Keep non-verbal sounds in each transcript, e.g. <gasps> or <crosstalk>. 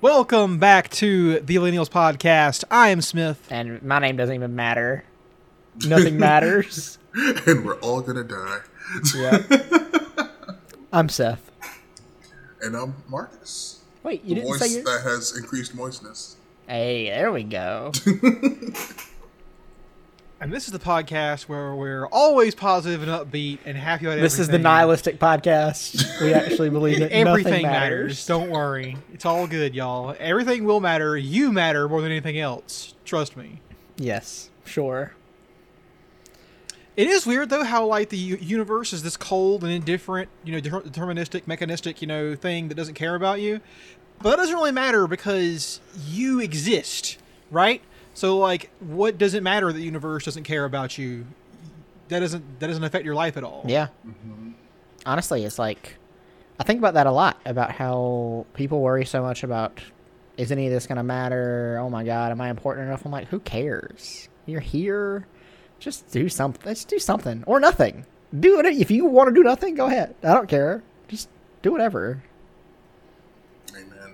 Welcome back to the Millennials Podcast. I am Smith. And my name doesn't even matter. Nothing <laughs> matters. And we're all gonna die. yeah. I'm Seth. And I'm Marcus. Wait, you The didn't voice say your. that has increased moistness. Hey, there we go. <laughs> And this is the podcast where we're always positive and upbeat and happy about everything. this is the nihilistic podcast. We <laughs> actually believe that Everything nothing matters. Don't worry. It's all good, y'all. Everything will matter. You matter more than anything else. Trust me. Yes, sure. It is weird though how like the u- universe is this cold and indifferent, you know, deter- deterministic, mechanistic, you know, thing that doesn't care about you. But that doesn't really matter because you exist, right? So like, what does it matter that the universe doesn't care about you? That doesn't that doesn't affect your life at all. Yeah. Honestly, it's like I think about that a lot about how people worry so much about is any of this going to matter? Oh my god, am I important enough? I'm like, who cares? You're here. Just do something. Just do something or nothing. Do it if you want to do nothing. Go ahead. I don't care. Just do whatever.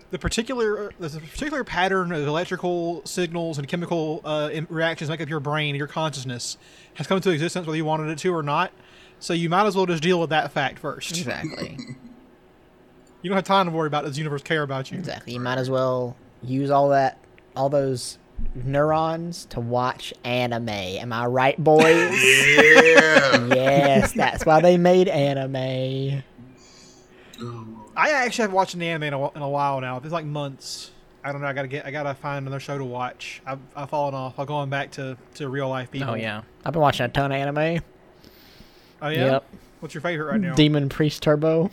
Amen. The particular there's a particular pattern of electrical signals and chemical uh, reactions make up your brain, your consciousness, has come into existence whether you wanted it to or not. So you might as well just deal with that fact first. Exactly. <laughs> You don't have time to worry about does the universe care about you. exactly. You might as well use all that, all those neurons to watch anime. Am I right, boys? <laughs> Yeah. yes, that's why they made anime. I actually haven't watched an anime in a, in a while now. It's like months. I don't know. I gotta get. I gotta find another show to watch. I've, I've fallen off. I'm going back to, to real life people. Oh yeah, I've been watching a ton of anime. Oh yeah. Yep. What's your favorite right now? Demon Priest Turbo.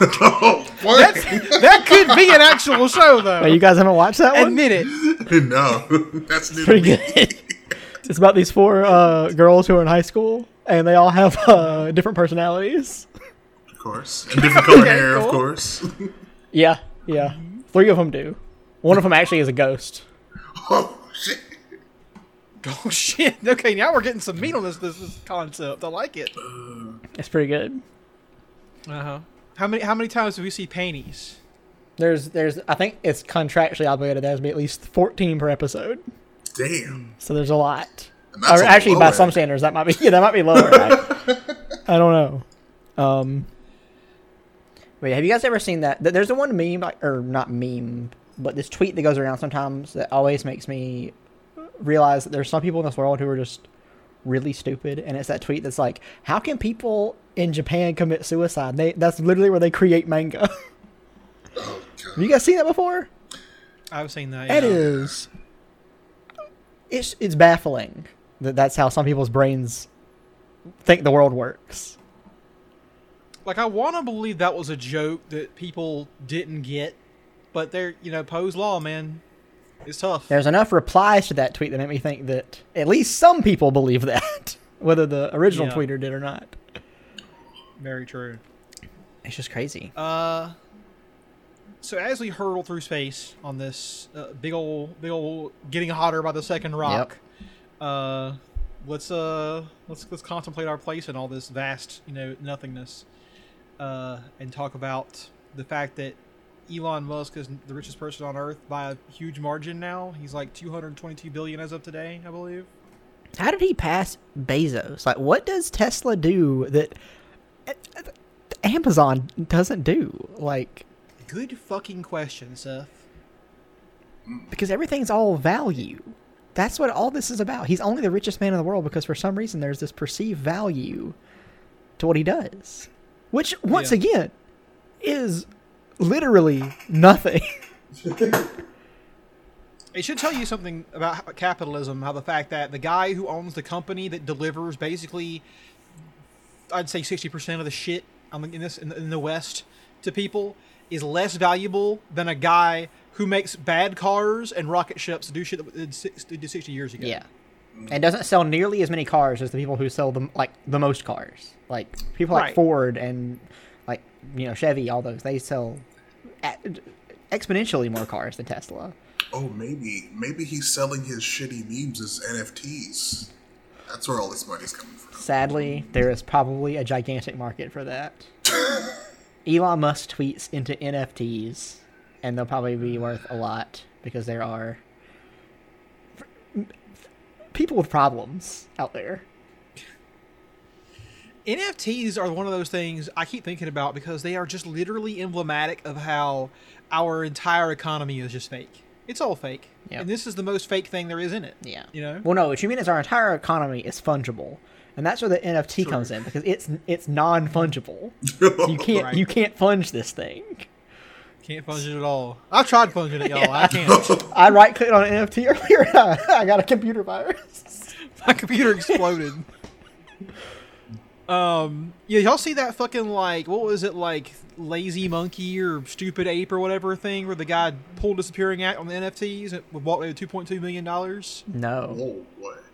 oh, <laughs> what? that could be an actual show though. Oh, you guys haven't watched that one? Admit it. <laughs> no. <laughs> That's new to Pretty me. good. it's about these four uh, girls who are in high school, and they all have uh, different personalities. Of course. And <laughs> different color Okay, hair, cool. of course. Yeah, yeah. Three of them do. One of them actually is a ghost. <laughs> oh, shit. Oh shit. Okay, now we're getting some meat on this this, this concept. I like it. It's pretty good. Uh huh. How many how many times do we see panties? There's, there's. I think it's contractually obligated. There has to be at least 14 per episode. Damn. So there's a lot. Or actually, low by some standards, that might be yeah, <laughs> that might be lower. I, I don't know. Um, wait, have you guys ever seen that? There's the one meme, like, or not meme, but this tweet that goes around sometimes that always makes me realize that there's some people in this world who are just really stupid. And it's that tweet that's like, "How can people in Japan commit suicide?" They that's literally where they create manga. Oh, <laughs> have you guys seen that before? I've seen that. It is. It's it's baffling that that's how some people's brains think the world works. Like I want to believe that was a joke that people didn't get, but they're you know Poe's law, man. It's tough. There's enough replies to that tweet that make me think that at least some people believe that, <laughs> whether the original Yeah. tweeter did or not. Very true. It's just crazy. Uh, so as we hurtle through space on this uh, big old, big old, getting hotter by the second rock, uh, let's uh, let's let's contemplate our place in all this vast, you know, nothingness, uh, and talk about the fact that Elon Musk is the richest person on Earth by a huge margin now. He's like 222 billion as of today, I believe. How did he pass Bezos? Like, what does Tesla do that Amazon doesn't do? Like, Good fucking question, Seth. because everything's all value. that's what all this is about. He's only the richest man in the world because for some reason there's this perceived value to what he does, which once Yeah. again is literally nothing. <laughs> It should tell you something about capitalism. How the fact that the guy who owns the company that delivers basically, I'd say sixty percent of the shit in this in the, in the West to people is less valuable than a guy who makes bad cars and rocket ships to do shit that did sixty years ago. Yeah. And doesn't sell nearly as many cars as the people who sell them like the most cars. Like people like Right. Ford and like you know Chevy, all those they sell a- exponentially more cars than Tesla. Oh, maybe maybe he's selling his shitty memes as NFTs. That's where all this money's coming from. Sadly, there is probably a gigantic market for that. <laughs> Elon Musk tweets into NFTs, and they'll probably be worth a lot because there are people with problems out there. NFTs are one of those things I keep thinking about because they are just literally emblematic of how our entire economy is just fake. It's all fake. Yep. And this is the most fake thing there is in it. Yeah. You know? Well, no. What you mean is our entire economy is fungible, and that's where the NFT comes in because it's it's non fungible. <laughs> you can't Right. you can't funge this thing. Can't funge it at all. I've tried funging it, y'all. I can't. I right clicked on an NFT earlier. <laughs> I got a computer virus. <laughs> My computer exploded. Um, yeah, y'all see that fucking like what was it like lazy monkey or stupid ape or whatever thing where the guy pulled disappearing act on the NFTs and bought away with two point two million dollars. No. Oh, what?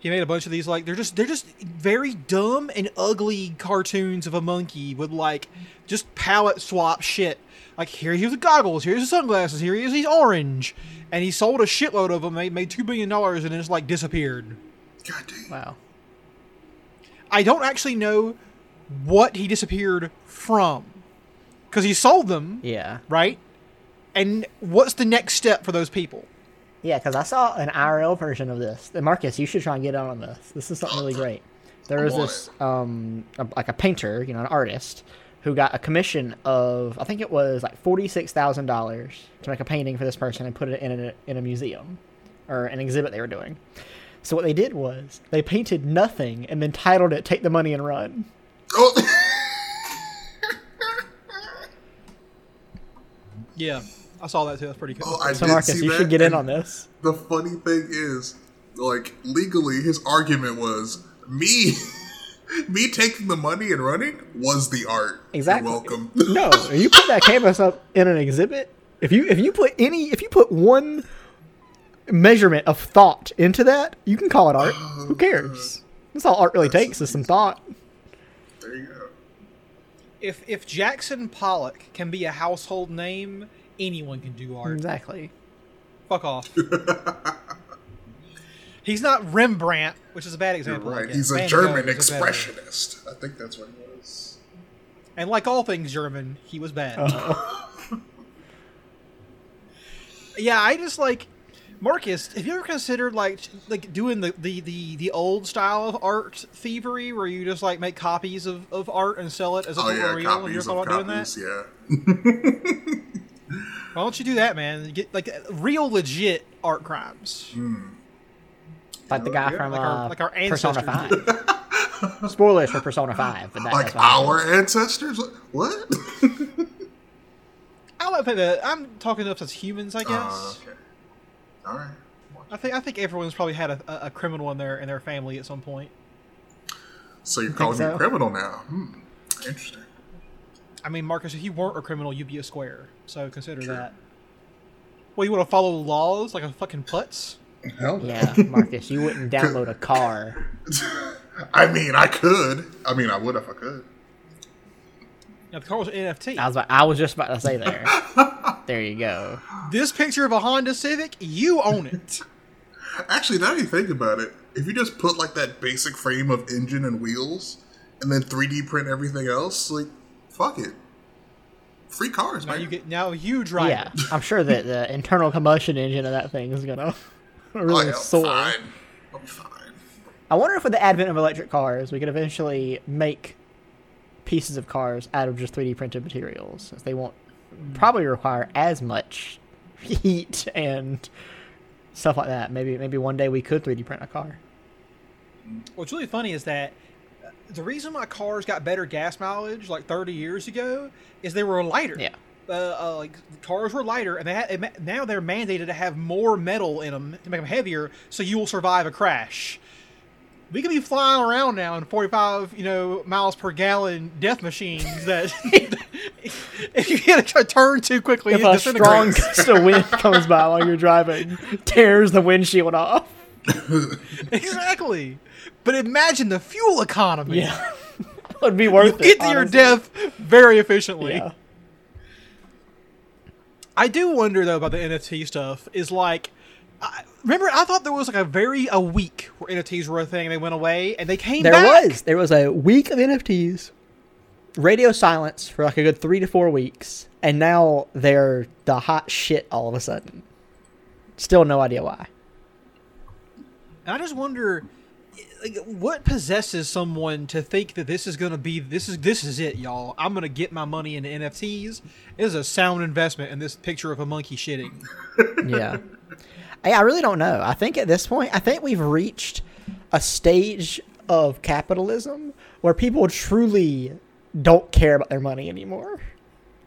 He made a bunch of these like they're just they're just very dumb and ugly cartoons of a monkey with like just palette swap shit. Like here he here's the goggles, here's the sunglasses, here he is, he's orange, and he sold a shitload of them. Made made two billion dollars and then just like disappeared. God damn. Wow. I don't actually know what he disappeared from because he sold them, Yeah. right? And what's the next step for those people? Yeah, because I saw an IRL version of this. And Marcus, you should try and get on this. This is something really great. There was this, um, a, like a painter, you know, an artist, who got a commission of, I think it was like forty-six thousand dollars to make a painting for this person and put it in a in a museum, or an exhibit they were doing. So what they did was they painted nothing and then titled it "Take the Money and Run." Oh, <laughs> Yeah, I saw that too. That's pretty cool. oh, I So did Marcus, see you that, should get in on this. The funny thing is, like legally, his argument was me. <laughs> Me taking the money and running was the art. Exactly. You're welcome. <laughs> no, you put that canvas up in an exhibit. If you if you put any if you put one measurement of thought into that, you can call it art. Who <sighs> cares? That's all art really takes is some thought. there you go. if if Jackson Pollock can be a household name, anyone can do art. Exactly. Fuck off. <laughs> He's not Rembrandt, which is a bad You're example. Right. He's a Van German Gogh is a better- expressionist. I think that's what he was. And like all things German, he was bad. Oh. <laughs> yeah, I just like Marcus. Have you ever considered like like doing the, the, the, the old style of art thievery, where you just like make copies of, of art and sell it as if Oh yeah, were real? Have you copies of thought about copies. doing that? Yeah. Why don't you do that, man? Get like real legit art crimes. Hmm. Like the guy Yeah, from like our- uh, like our Persona Five. <laughs> Spoilers for Persona Five, but that, Like that's fine. our ancestors? What? <laughs> I don't think that I'm talking to us as humans. I guess. Uh, okay. All right. I think I think everyone's probably had a, a, a criminal in their in their family at some point. So you're calling me a criminal now? Hmm. Interesting. I mean, Marcus, if you weren't a criminal, you'd be a square. So consider True. that. Well, you want to follow laws like a fucking putz? Hell no. Yeah, Marcus, you wouldn't <laughs> download a car. <laughs> I mean, I could. I mean, I would if I could. Now, the car was an NFT. I was about, I was just about to say there. <laughs> There you go. This picture of a Honda Civic, you own it. Actually, now you think about it, if you just put like that basic frame of engine and wheels, and then 3D print everything else, like, fuck it. Free cars, now man. you get now you drive Yeah, it. I'm sure that the internal combustion engine of that thing is gonna <laughs> oh, really yeah, soar. fine. I'm fine. I wonder if with the advent of electric cars, we could eventually make pieces of cars out of just 3D printed materials. Since they won't probably require as much heat and stuff like that. Maybe maybe one day we could 3D print a car. What's really funny is that uh, the reason my cars got better gas mileage like 30 years ago is they were lighter. Yeah. Uh, uh, like cars were lighter, and they had, now they're mandated to have more metal in them to make them heavier, so you will survive a crash. We can be flying around now in 45, you know, miles per gallon death machines that <laughs> <laughs> if you hit a turn too quickly, If a strong disintegrates. gust of wind <laughs> comes by while you're driving, tears the windshield off. exactly. But imagine the fuel economy. Yeah, would be worth it. Get to your death very efficiently. Yeah. I do wonder though about the NFT stuff. Is like, I, remember I thought there was like a very a week where NFTs were a thing and they went away and they came There back. was there was a week of NFTs, radio silence for like a good three to four weeks, and now they're the hot shit all of a sudden. Still no idea why. And I just wonder, like, what possesses someone to think that this is gonna be this is this is it, y'all. I'm gonna get my money into NFTs. It is a sound investment in this picture of a monkey shitting. <laughs> yeah. I, I really don't know. I think at this point, I think we've reached a stage of capitalism where people truly don't care about their money anymore.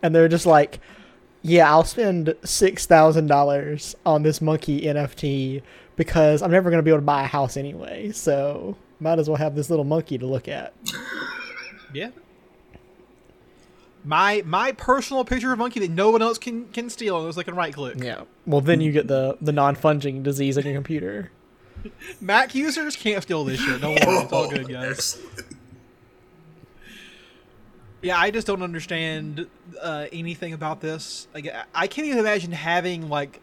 And they're just like, yeah, I'll spend $6,000 on this monkey NFT because I'm never going to be able to buy a house anyway. So might as well have this little monkey to look at. Yeah. My my personal picture of monkey that no one else can can steal unless they can right click. Yeah. Well, then you get the, the non funging disease on your computer. <laughs> Mac users can't steal this shit. Don't worry, it's all good, guys. Yeah, I just don't understand uh, anything about this. Like, I- I can't even imagine having like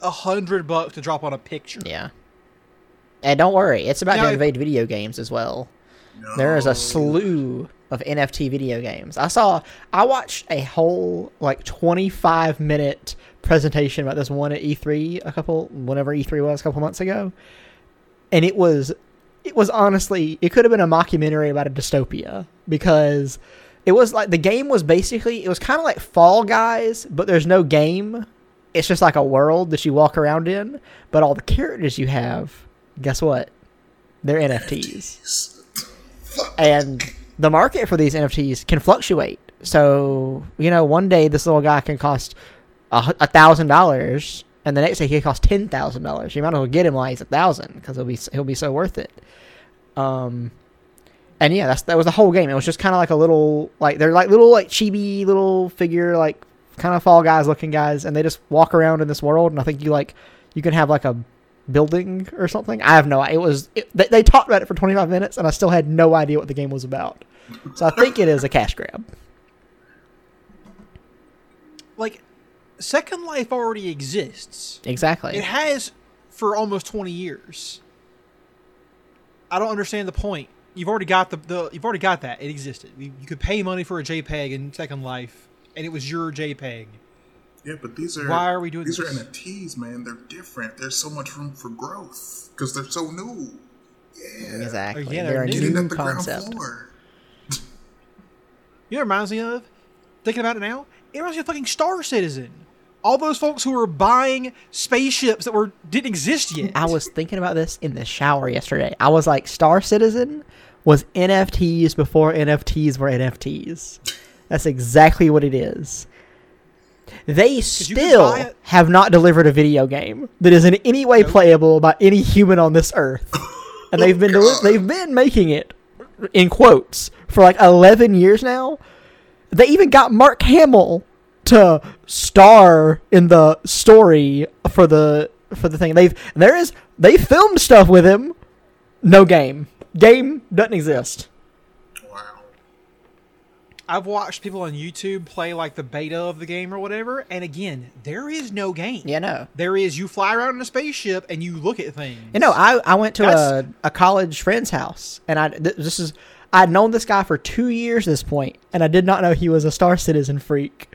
a hundred bucks to drop on a picture. Yeah. And don't worry, it's about Now, to invade video games as well. There is a slew of NFT video games. I saw I watched a whole like 25 minute presentation about this one at E3 a couple whenever E3 was a couple months ago. And it was it was honestly it could have been a mockumentary about a dystopia because it was like the game was basically it was kind of like Fall Guys, but there's no game. It's just like a world that you walk around in, but all the characters you have, guess what? They're NFTs and the market for these NFTs can fluctuate. So you know, one day this little guy can cost a thousand dollars, and the next day he cost ten thousand dollars. You might as well get him while he's a thousand because he'll be he'll be so worth it. Um, and yeah, that's that was the whole game. It was just kind of like a little like they're like little like chibi little figure like kind of fall guys looking guys, and they just walk around in this world. And I think you like you can have like a building or something. I have no idea. It was it, they, they talked about it for 25 minutes, and I still had no idea what the game was about. So I think it is a cash grab. Like, Second Life already exists. Exactly. It has for almost twenty years. I don't understand the point. You've already got the, the you've already got that. It existed. You, you could pay money for a JPEG in Second Life, and it was your JPEG. Yeah, but these are Why are we doing these this? are NFTs, man. They're different. There's so much room for growth because they're so new. Yeah, Exactly. Oh, yeah, they're, they're a new. new at the concept. floor. <laughs> You know what it reminds me of? Thinking about it now, it reminds me of fucking Star Citizen. All those folks who were buying spaceships that were didn't exist yet. I was thinking about this in the shower yesterday. I was like, Star Citizen was NFTs before NFTs were NFTs. That's exactly what it is. They still have not delivered a video game that is in any way playable by any human on this earth, and they've been deli- they've been making it in quotes for like eleven years now. They even got Mark Hamill to star in the story for the for the thing. They've there is they filmed stuff with him. No game. Game doesn't exist. I've watched people on YouTube play like the beta of the game or whatever, and again, there is no game. Yeah, no. There is you fly around in a spaceship and you look at things. You know, I, I went to a, That's- a college friend's house, and I th- this is I'd known this guy for two years at this point, and I did not know he was a Star Citizen freak.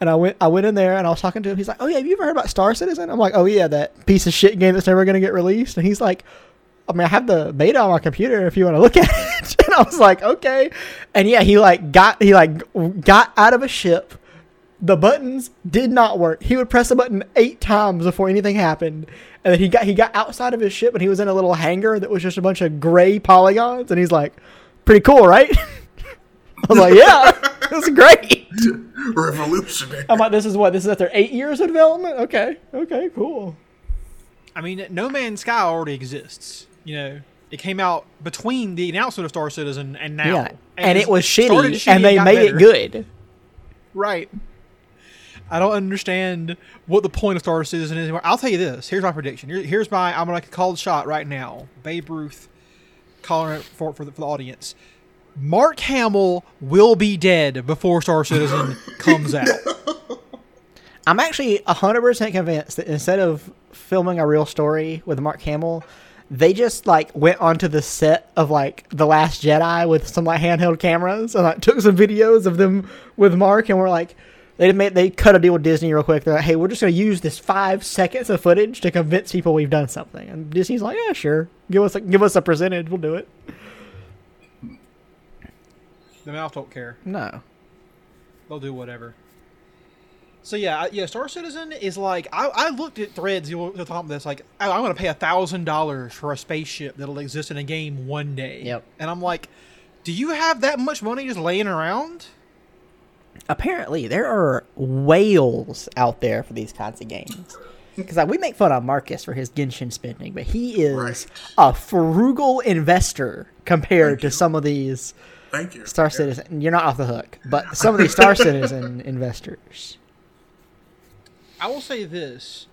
And I went I went in there and I was talking to him. He's like, "Oh yeah, have you ever heard about Star Citizen?" I'm like, "Oh yeah, that piece of shit game that's never gonna get released." And he's like, "I mean, I have the beta on my computer if you want to look <laughs> at it." and I was like, "Okay." And yeah, he like got he like got out of a ship the buttons did not work. He would press a button eight times before anything happened, and then he got he got outside of his ship and he was in a little hangar that was just a bunch of gray polygons, and he's like, "Pretty cool, right?" <laughs> I was like, "Yeah, <laughs> that's great." Revolutionary. I'm like, "This is what this is after eight years of development." Okay, okay, cool. I mean, No Man's Sky already exists. You know, it came out between the announcement of Star Citizen and now. Yeah, and, it was started shitty, and they got made it good. Right. I don't understand what the point of Star Citizen is anymore. I'll tell you this. Here's my prediction. Here- Here's my. I'm gonna call the shot right now. Babe Ruth, calling it for for the, for the audience. Mark Hamill will be dead before Star Citizen <laughs> comes out. I'm actually 100% convinced that instead of filming a real story with Mark Hamill, they just like went onto the set of like The Last Jedi with some like handheld cameras and like took some videos of them with Mark and were like they made they cut a deal with Disney real quick. They're like, "Hey, we're just going to use this 5 seconds of footage to convince people we've done something." And Disney's like, "Yeah, sure. Give us a, give us a percentage. We'll do it." The mouth don't care. No. They'll do whatever. So yeah, I- yeah. Star Citizen is like I, I looked at threads you were talking about this like oh, I'm going to pay a thousand dollars for a spaceship that'll exist in a game one day. Yep. And I'm like, do you have that much money just laying around? apparently there are whales out there for these kinds of games. Because like, we make fun of Marcus for his Genshin spending, but he is Right. a frugal investor compared Thank to you. some of these Thank you. Star Yeah. Citizen. You're not off the hook, but some of these Star <laughs> Citizen investors. I will say this: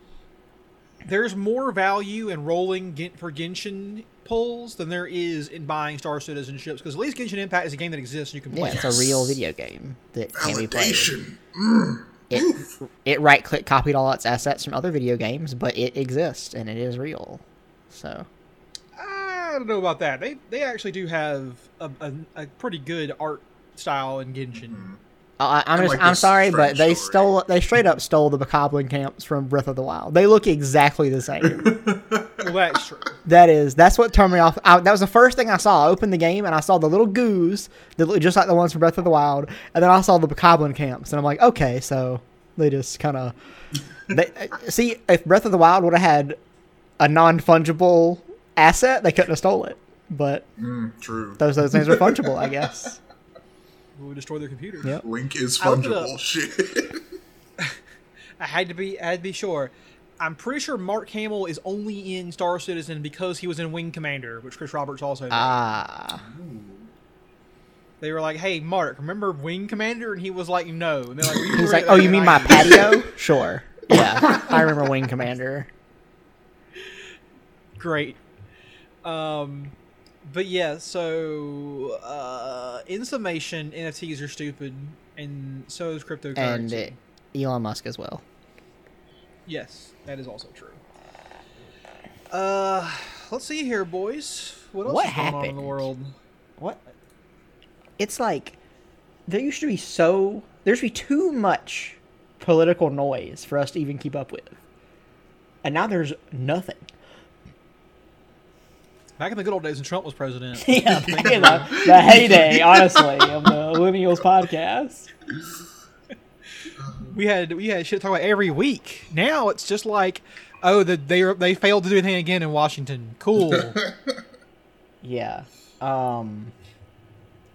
there's more value in rolling Gen- for Genshin pulls than there is in buying Star Citizen ships because at least Genshin Impact is a game that exists and you can play. Yeah, it's it. a real video game that can be played. Validation. Mm. It, it right click copied all its assets from other video games, but it exists and it is real. So I don't know about that. They they actually do have a, a, a pretty good art style in Genshin. I, I'm just, like, I'm sorry, but they story. stole they straight up stole the Bokoblin camps from Breath of the Wild. They look exactly the same. <laughs> Well, that's true. that is that's what turned me off. I, that was the first thing I saw. I opened the game and I saw the little goos that look just like the ones from Breath of the Wild, and then I saw the Bokoblin camps, and I'm like, okay, so they just kind of they <laughs> see if Breath of the Wild would have had a non fungible asset, they couldn't have stole it. But Mm, true. those those things are fungible, I guess. <laughs> We would destroy their computers. Yep. Link is I looked fungible. Shit. <laughs> I had to be I had to be sure. I'm pretty sure Mark Hamill is only in Star Citizen because he was in Wing Commander, which Chris Roberts also. did. Ah, they were like, "Hey, Mark, remember Wing Commander?" And he was like, "No." And they're like, "We he's like, oh, you mean my <laughs> patio? Sure. Yeah, I remember Wing Commander. Great. Um, but yeah, so uh, in summation, NFTs are stupid, and so is cryptocurrency. and Elon Musk as well. Yes, that is also true. Uh, let's see here, boys. What else What is going on in the world? What? It's like there used to be so there used to be too much political noise for us to even keep up with, and now there's nothing. Back in the good old days when Trump was president. <laughs> Yeah, back in the, the heyday, honestly, of the Millennials podcast. we had we had shit to talk about every week. Now it's just like, oh, the, they are- they failed to do anything again in Washington. Cool. <laughs> Yeah. Um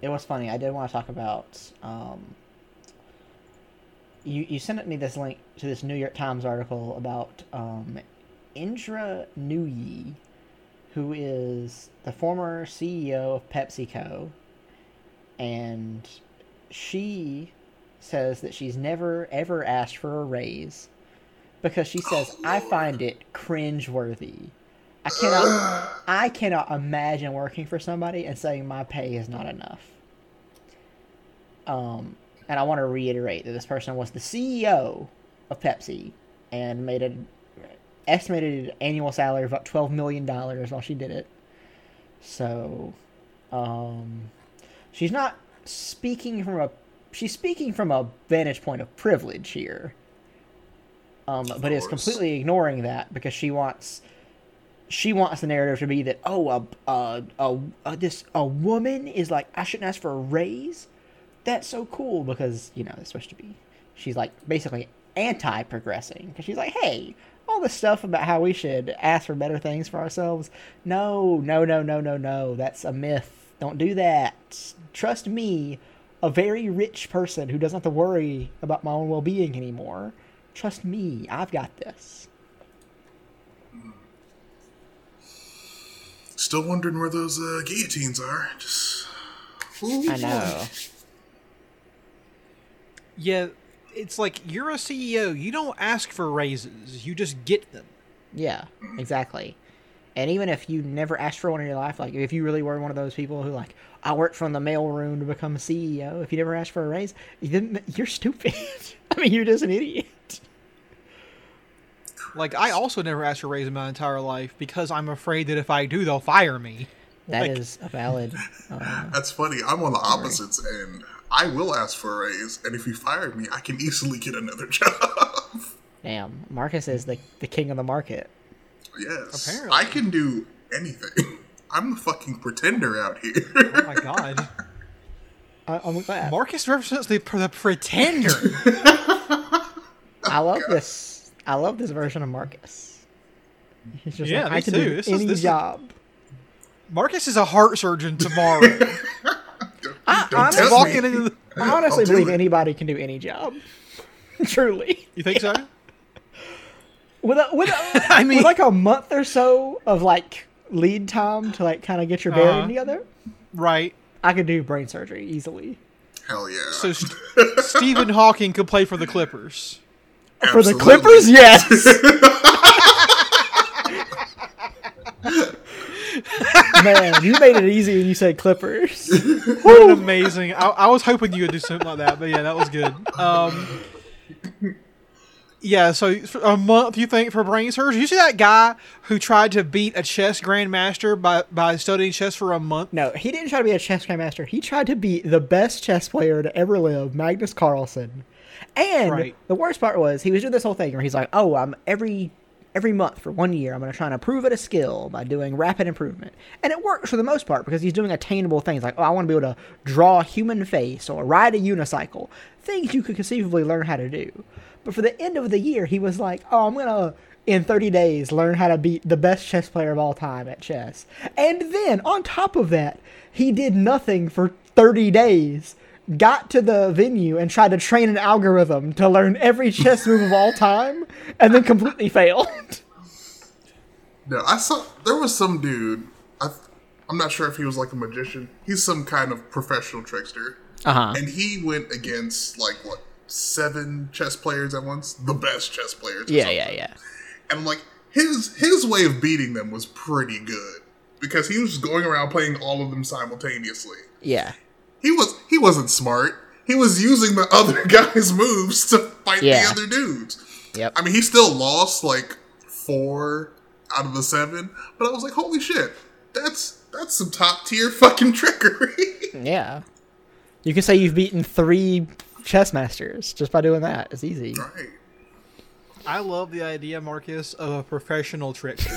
it was funny. I did want to talk about um you you sent me this link to this New York Times article about um Indra Nooyi, who is the former CEO of PepsiCo and she says that she's never ever asked for a raise because she says I find it cringeworthy. I cannot <gasps> I cannot imagine working for somebody and saying my pay is not enough. Um, and I want to reiterate that this person was the CEO of Pepsi and made an estimated annual salary of about twelve million dollars while she did it. So, um, she's not speaking from a she's speaking from a vantage point of privilege here. Um, but is completely ignoring that because she wants she wants the narrative to be that oh a a, a, a this a woman is like I shouldn't ask for a raise. That's so cool because you know it's supposed to be she's like basically anti-progressing because she's like, hey, all this stuff about how we should ask for better things for ourselves. No, no, no, no, no, no. That's a myth. Don't do that. Trust me, a very rich person who doesn't have to worry about my own well-being anymore. Trust me, I've got this. Still wondering where those uh, guillotines are. Just. I know. Yeah, it's like you're a CEO. You don't ask for raises. You just get them. Yeah, exactly. And even if you never asked for one in your life, like if you really were one of those people who like, I worked from the mailroom to become a CEO, if you never asked for a raise, you didn't, you're stupid. <laughs> I mean, you're just an idiot. Like I also never asked for a raise in my entire life because I'm afraid that if I do, they'll fire me. That Like- is a valid. <laughs> Uh, That's funny. I'm on the opposites end. I will ask for a raise, and if you fire me, I can easily get another <laughs> job. damn, Marcus is the the king of the market. yes. Apparently. I can do anything. <laughs> I'm the fucking pretender out here. Oh my god, I, I'm glad. Marcus represents the, the pretender. I love <laughs> this. I love this version of Marcus. He's just Yeah, like, me I can too. do This is- any this is- job. Marcus is a heart surgeon tomorrow. I Don't honestly, Walking into the, <laughs> I honestly believe it. anybody can do any job. <laughs> Truly. you think so? <laughs> with a, with a, I mean- with like a month or so of like lead time to like kind of get your bearing Uh-huh. together, Right. I could do brain surgery easily. Hell yeah. So St- Stephen Hawking could play for the Clippers. For the Clippers, yes. Man, you made it easy when you said Clippers. <laughs> What an amazing! I, I was hoping you would do something like that, but yeah, that was good. Um, yeah, so a month you think for brain surgery? You see that guy who tried to beat a chess grandmaster by by studying chess for a month? No, he didn't try to be a chess grandmaster. He tried to be the best chess player to ever live, Magnus Carlsen. And Right. the worst part was he was doing this whole thing where he's like, "Oh, I'm every every month for one year, I'm going to try and improve at a skill by doing rapid improvement." And it works for the most part because he's doing attainable things like, "Oh, I want to be able to draw a human face or ride a unicycle." Things you could conceivably learn how to do. But for the end of the year, he was like, "Oh, I'm going to in 30 days learn how to beat the best chess player of all time at chess. And then on top of that, he did nothing for 30 days. Got to the venue and tried to train an algorithm to learn every chess move of all time and then completely failed. No, I saw there was some dude. I, I'm not sure if he was like a magician. He's some kind of professional trickster, Uh-huh. and he went against like what seven chess players at once, the best chess players. Yeah, something. yeah, yeah. And like his his way of beating them was pretty good because he was going around playing all of them simultaneously. Yeah. He was he wasn't smart. He was using the other <laughs> guy's moves to fight Yeah. the other dudes. Yep. I mean, he still lost like four out of the seven, but I was like, holy shit, that's that's some top tier <laughs> fucking trickery. <laughs> Yeah. You can say you've beaten three chess masters just by doing that. It's easy. right. I love the idea, Marcus, of a professional trickster.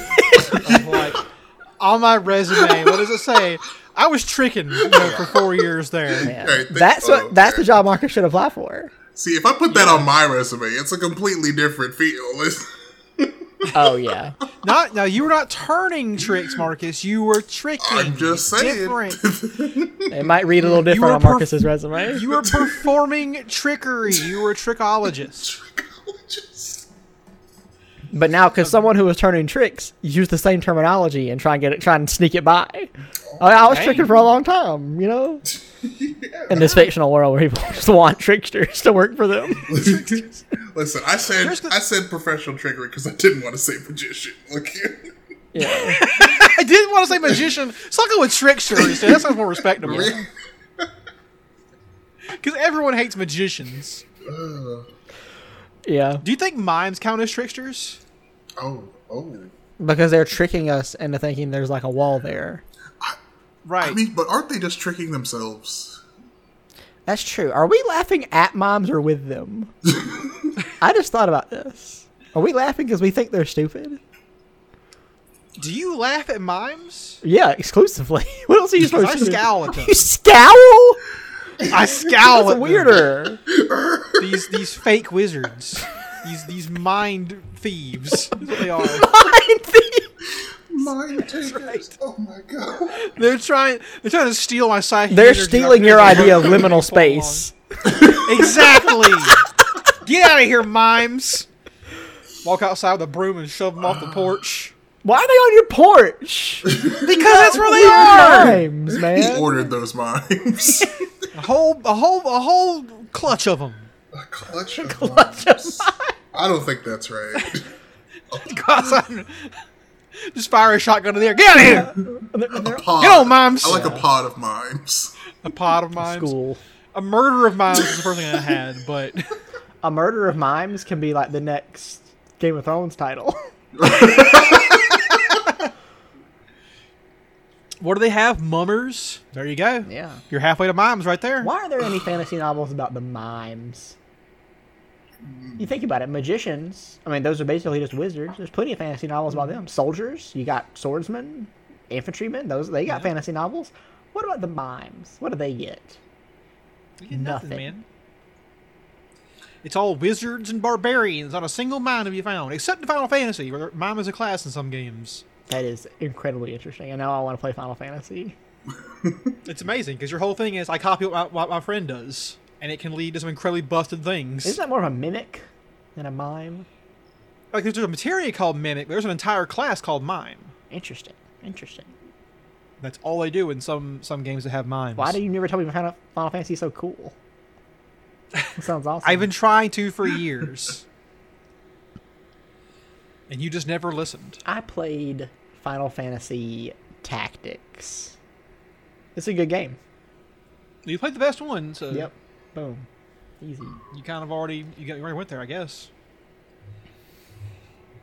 like on my resume, what does it say? I was tricking you know, for four years there. Yeah. Right, th- That's oh, what that's the job Marcus should apply for. See, if I put that on my resume, it's a completely different feel. <laughs> Oh yeah. Not now. You were not turning tricks, Marcus. You were tricking. I'm just saying. different. It might read a little different on perf- Marcus's resume. You were performing trickery. You were a trichologist. Just- But now, because someone who was turning tricks used the same terminology and try and get it, try and sneak it by. I, I was Hey. tricking for a long time, you know. <laughs> In this fictional world where people <laughs> just want tricksters to work for them. <laughs> Listen, I said the- I said professional trickery because I didn't want to say magician. Look, Yeah. I didn't want to say magician, so I'll go with trickster instead. That sounds more respectable. Because everyone hates magicians. Yeah. Do you think mimes count as tricksters? oh, oh. Because they're tricking us into thinking there's like a wall there. Right. I mean, but aren't they just tricking themselves? That's true. Are we laughing at moms or with them? <laughs> I just thought about this. Are we laughing because we think they're stupid? Do you laugh at mimes? Yeah, exclusively. <laughs> What else are you supposed I to do? I scowl at <laughs> them. You scowl? I scowl That's at them. weirder. These these fake wizards, these these mind thieves. That's what they are. Mind takers. <laughs> Oh my god. They're trying. They're trying to steal my psychic. They're stealing your idea of liminal space. <laughs> Exactly. <laughs> Get out of here, mimes. Walk outside with a broom and shove them off the porch. Why are they on your porch? Because that's where they are. Times, He ordered those mimes. A whole, a whole, a whole clutch of them. A clutch of mimes. I don't think that's right. Go outside. Just fire a shotgun in the air. Get out of here. A pod. Get on, mimes. I like a pod of mimes. A pot of mimes. School. A murder of mimes is the first thing I had, but <laughs> A murder of mimes can be like the next Game of Thrones title. <laughs> what do they have? Mummers. There you go. yeah. You're halfway to mimes right there. Why are there any fantasy novels about the mimes? You think about it, magicians. I mean, those are basically just wizards. There's plenty of fantasy novels about mm-hmm. them. Soldiers, you got swordsmen, infantrymen. Those they got Yeah. fantasy novels. What about the mimes? What do they get? You get nothing, Nothing. man. It's all wizards and barbarians. Not a single mime have you found, except in Final Fantasy, where mime is a class in some games. That is incredibly interesting. And now I want to play Final Fantasy. <laughs> It's amazing because your whole thing is I copy what my, what my friend does, and it can lead to some incredibly busted things. Isn't that more of a mimic than a mime? like there's a materia called mimic. But there's an entire class called mime. Interesting. Interesting. That's all they do in some some games that have mimes. Why do you never tell me Final, Final Fantasy is so cool? That sounds <laughs> awesome. I've been trying to for years, <laughs> and you just never listened. I played Final Fantasy Tactics. It's a good game. You played the best one, so Yep. Boom. Easy. you kind of already you, got, you already went there, I guess.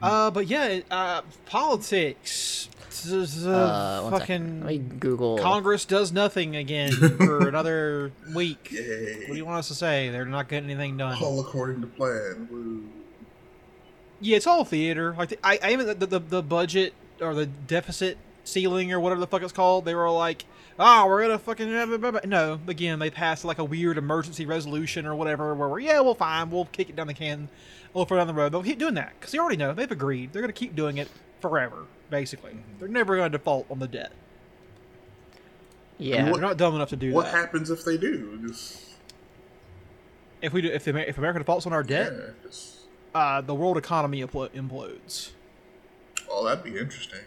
Uh, but yeah, uh, politics. Z- z- Uh, fucking Let me Google. Congress does nothing again for <laughs> another week. Yay. What do you want us to say? They're not getting anything done. All according to plan. Woo. Yeah, it's all theater. Like the, I, I even the, the the budget or the deficit ceiling or whatever the fuck it's called. They were like, "Ah, we're gonna fucking blah, blah, blah, blah." no." Again, they passed like a weird emergency resolution or whatever, where we're yeah, well, fine, we'll kick it down the can, a little further down the road. They'll keep doing that because they already know they've agreed. They're gonna keep doing it forever. Basically, they're never gonna default on the debt. yeah. What- They're not dumb enough to do What that. What happens if they do? Just If we do, if, the, if America defaults on our debt, yeah, just uh, the world economy impl- implodes. oh, that'd be interesting.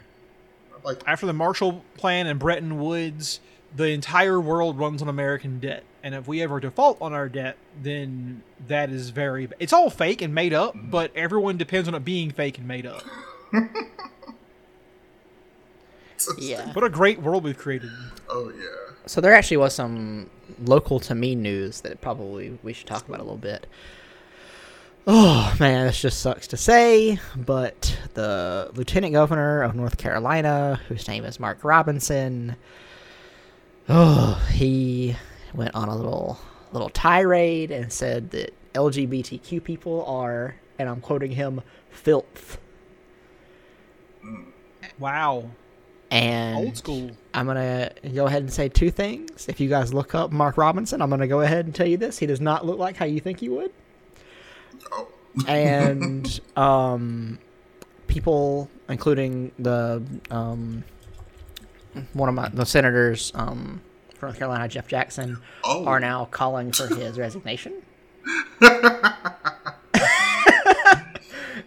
I'd like after the Marshall Plan and Bretton Woods, the entire world runs on American debt. And if we ever default on our debt, then that is very. It's all fake and made up, but everyone depends on it being fake and made up. <laughs> Yeah. What a great world we've created. Oh yeah. So there actually was some local to me news that probably we should talk about a little bit. Oh man, this just sucks to say, but the lieutenant governor of North Carolina, whose name is Mark Robinson, oh, he went on a little little tirade and said that LGBTQ people are, and I'm quoting him, filth. Wow. And Old school. I'm gonna go ahead and say two things. If you guys look up Mark Robinson, I'm gonna go ahead and tell you this: he does not look like how you think he would. Oh. And um, people, including the um, one of my the senators um, from North Carolina, Jeff Jackson, Oh. are now calling for his resignation. <laughs> <laughs>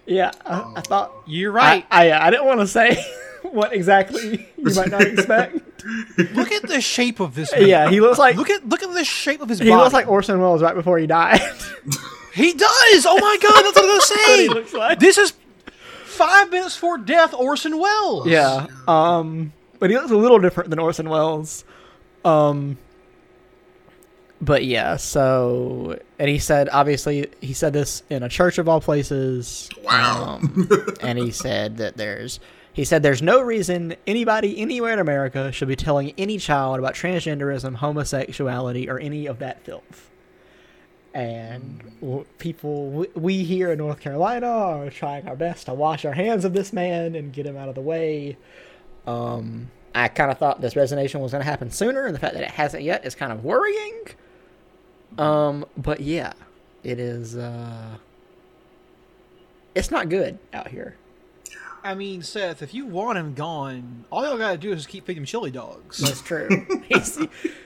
yeah, I, I thought You're right. I, I I didn't want to say <laughs> <laughs> what exactly you might not expect. <laughs> look at the shape of this. Man. yeah, he looks like Look at look at the shape of his body. he body. looks like Orson Welles right before he died. <laughs> he does. Oh my god, that's what I was what gonna he say. looks like. This is five minutes before death. Orson Welles. Yeah. Um, but he looks a little different than Orson Welles. Um, but yeah, so and he said obviously he said this in a church of all places. Wow. Um, and he said that there's he said there's no reason anybody anywhere in America should be telling any child about transgenderism, homosexuality, or any of that filth. And people, we here in North Carolina are trying our best to wash our hands of this man and get him out of the way. Um, I kind of thought this resignation was going to happen sooner, and the fact that it hasn't yet is kind of worrying. Um, but yeah, It is. uh It's not good out here. I mean, Seth, if you want him gone, all y'all gotta do is keep feeding him chili dogs. That's true. <laughs> He's-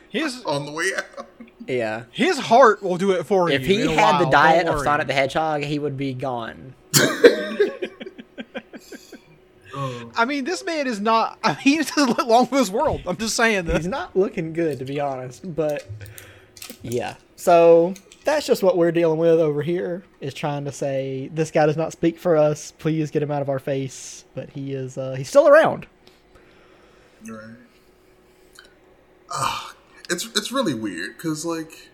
His On the way out. yeah. his heart will do it for If you. If he in a had the diet don't of. Sonic the Hedgehog, he would be gone. <laughs> Oh. I mean, this man is not. <laughs> I mean, he doesn't look long for this world. I'm just saying this. He's not looking good, to be honest. But yeah, so that's just what we're dealing with over here. Is trying to say this guy does not speak for us. Please get him out of our face. But he is. uh He's still around. Right. Ah, it's it's really weird because like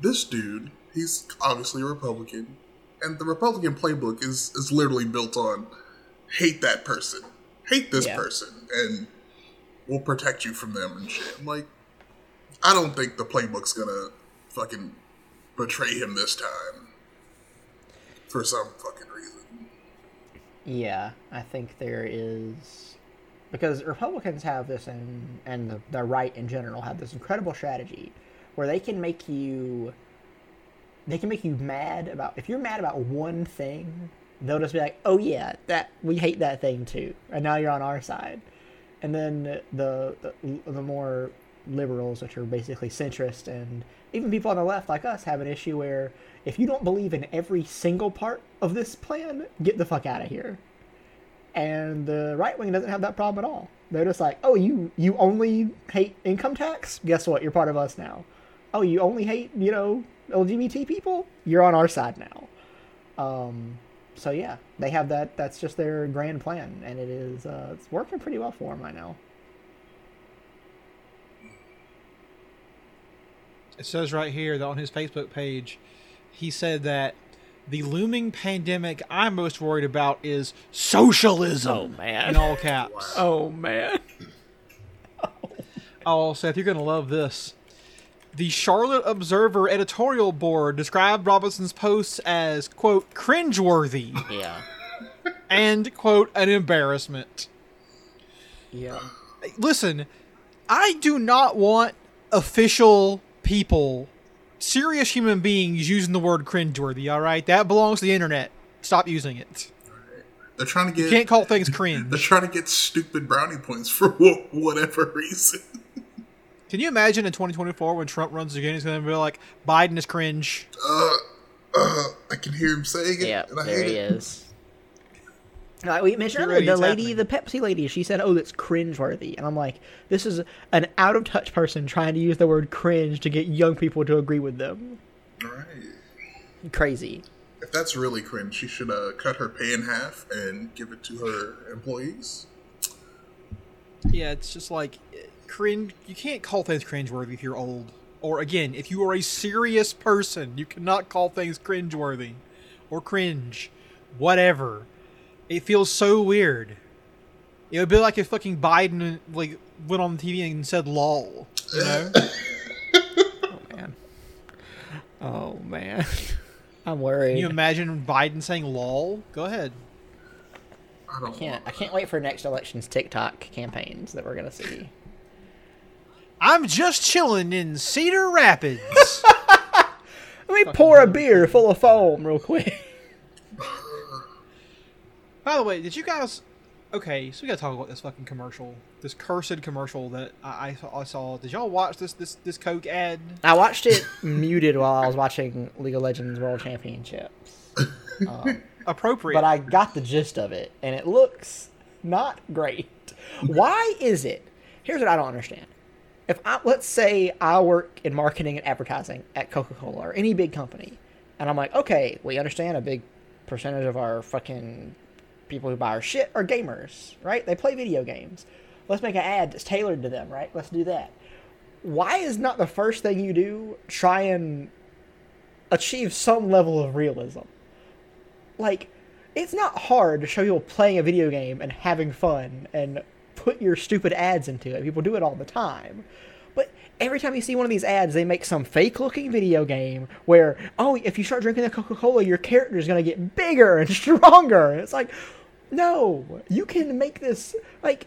this dude, he's obviously a Republican, and the Republican playbook is is literally built on hate that person, hate this Yeah. person, and we'll protect you from them and shit. I'm like, I don't think the playbook's gonna fucking betray him this time for some fucking reason. Yeah, I think there is because Republicans have this, and and the, the right in general have this incredible strategy where they can make you they can make you mad about if you're mad about one thing, they'll just be like, "Oh yeah, that we hate that thing too," and now you're on our side. And then the the, the more liberals, which are basically centrist, and even people on the left like us, have an issue where if you don't believe in every single part of this plan, get the fuck out of here. And the right wing doesn't have that problem at all. They're just like, oh, you you only hate income tax? Guess what? You're part of us now. Oh, you only hate you know LGBT people? You're on our side now. Um, so yeah, they have that. That's just their grand plan, and it is uh, it's working pretty well for them right now. It says right here that on his Facebook page, he said that the looming pandemic I'm most worried about is socialism. Oh, man. In all caps. <laughs> Oh man. <laughs> Oh, Seth, you're gonna love this. The Charlotte Observer editorial board described Robinson's posts as quote cringeworthy Yeah. <laughs> and quote an embarrassment. Yeah. Listen, I do not want official people, serious human beings using the word cringeworthy. All right, that belongs to the internet. Stop using it. They're trying to get You can't call things cringe. <laughs> they're trying to get stupid brownie points for <laughs> whatever reason. Can you imagine in 2024 when Trump runs again, he's going to be like, Biden is cringe. Uh, uh, I can hear him saying it, Yeah, and I there hate he it. is. Like we mentioned earlier, the lady, happening. the Pepsi lady, she said, "Oh, that's cringeworthy," and I'm like, "This is an out of touch person trying to use the word cringe to get young people to agree with them." Right. Crazy. If that's really cringe, she should uh, cut her pay in half and give it to her employees. Yeah, it's just like cringe. You can't call things cringeworthy if you're old. Or again, if you are a serious person, you cannot call things cringeworthy or cringe, whatever. It feels so weird. It would be like if fucking Biden like went on TV and said "lol," you know? <coughs> Oh man. Oh man. <laughs> I'm worried. Can you imagine Biden saying "lol"? Go ahead. I don't can't. I can't wait for next election's TikTok campaigns that we're gonna see. I'm just chilling in Cedar Rapids. <laughs> Let me pour a beer full of foam real quick. By the way, did you guys? Okay, so we gotta talk about this fucking commercial, this cursed commercial that I, I, saw- I saw. Did y'all watch this this this Coke ad? I watched it <laughs> muted while I was watching League of Legends World Championships. Um, <laughs> Appropriate. but I got the gist of it, and it looks not great. Why is it? Here's what I don't understand. If I let's say I work in marketing and advertising at Coca Cola or any big company, and I'm like, okay, we understand a big percentage of our fucking people who buy our shit are gamers, right? They play video games. Let's make an ad that's tailored to them, right? Let's do that. Why is not the first thing you do try and achieve some level of realism? like it's not hard to show people playing a video game and having fun and put your stupid ads into it. People do it all the time. But every time you see one of these ads, they make some fake looking video game where, oh, if you start drinking the Coca Cola, your character is going to get bigger and <laughs> stronger. And it's like, no, you can make this, like,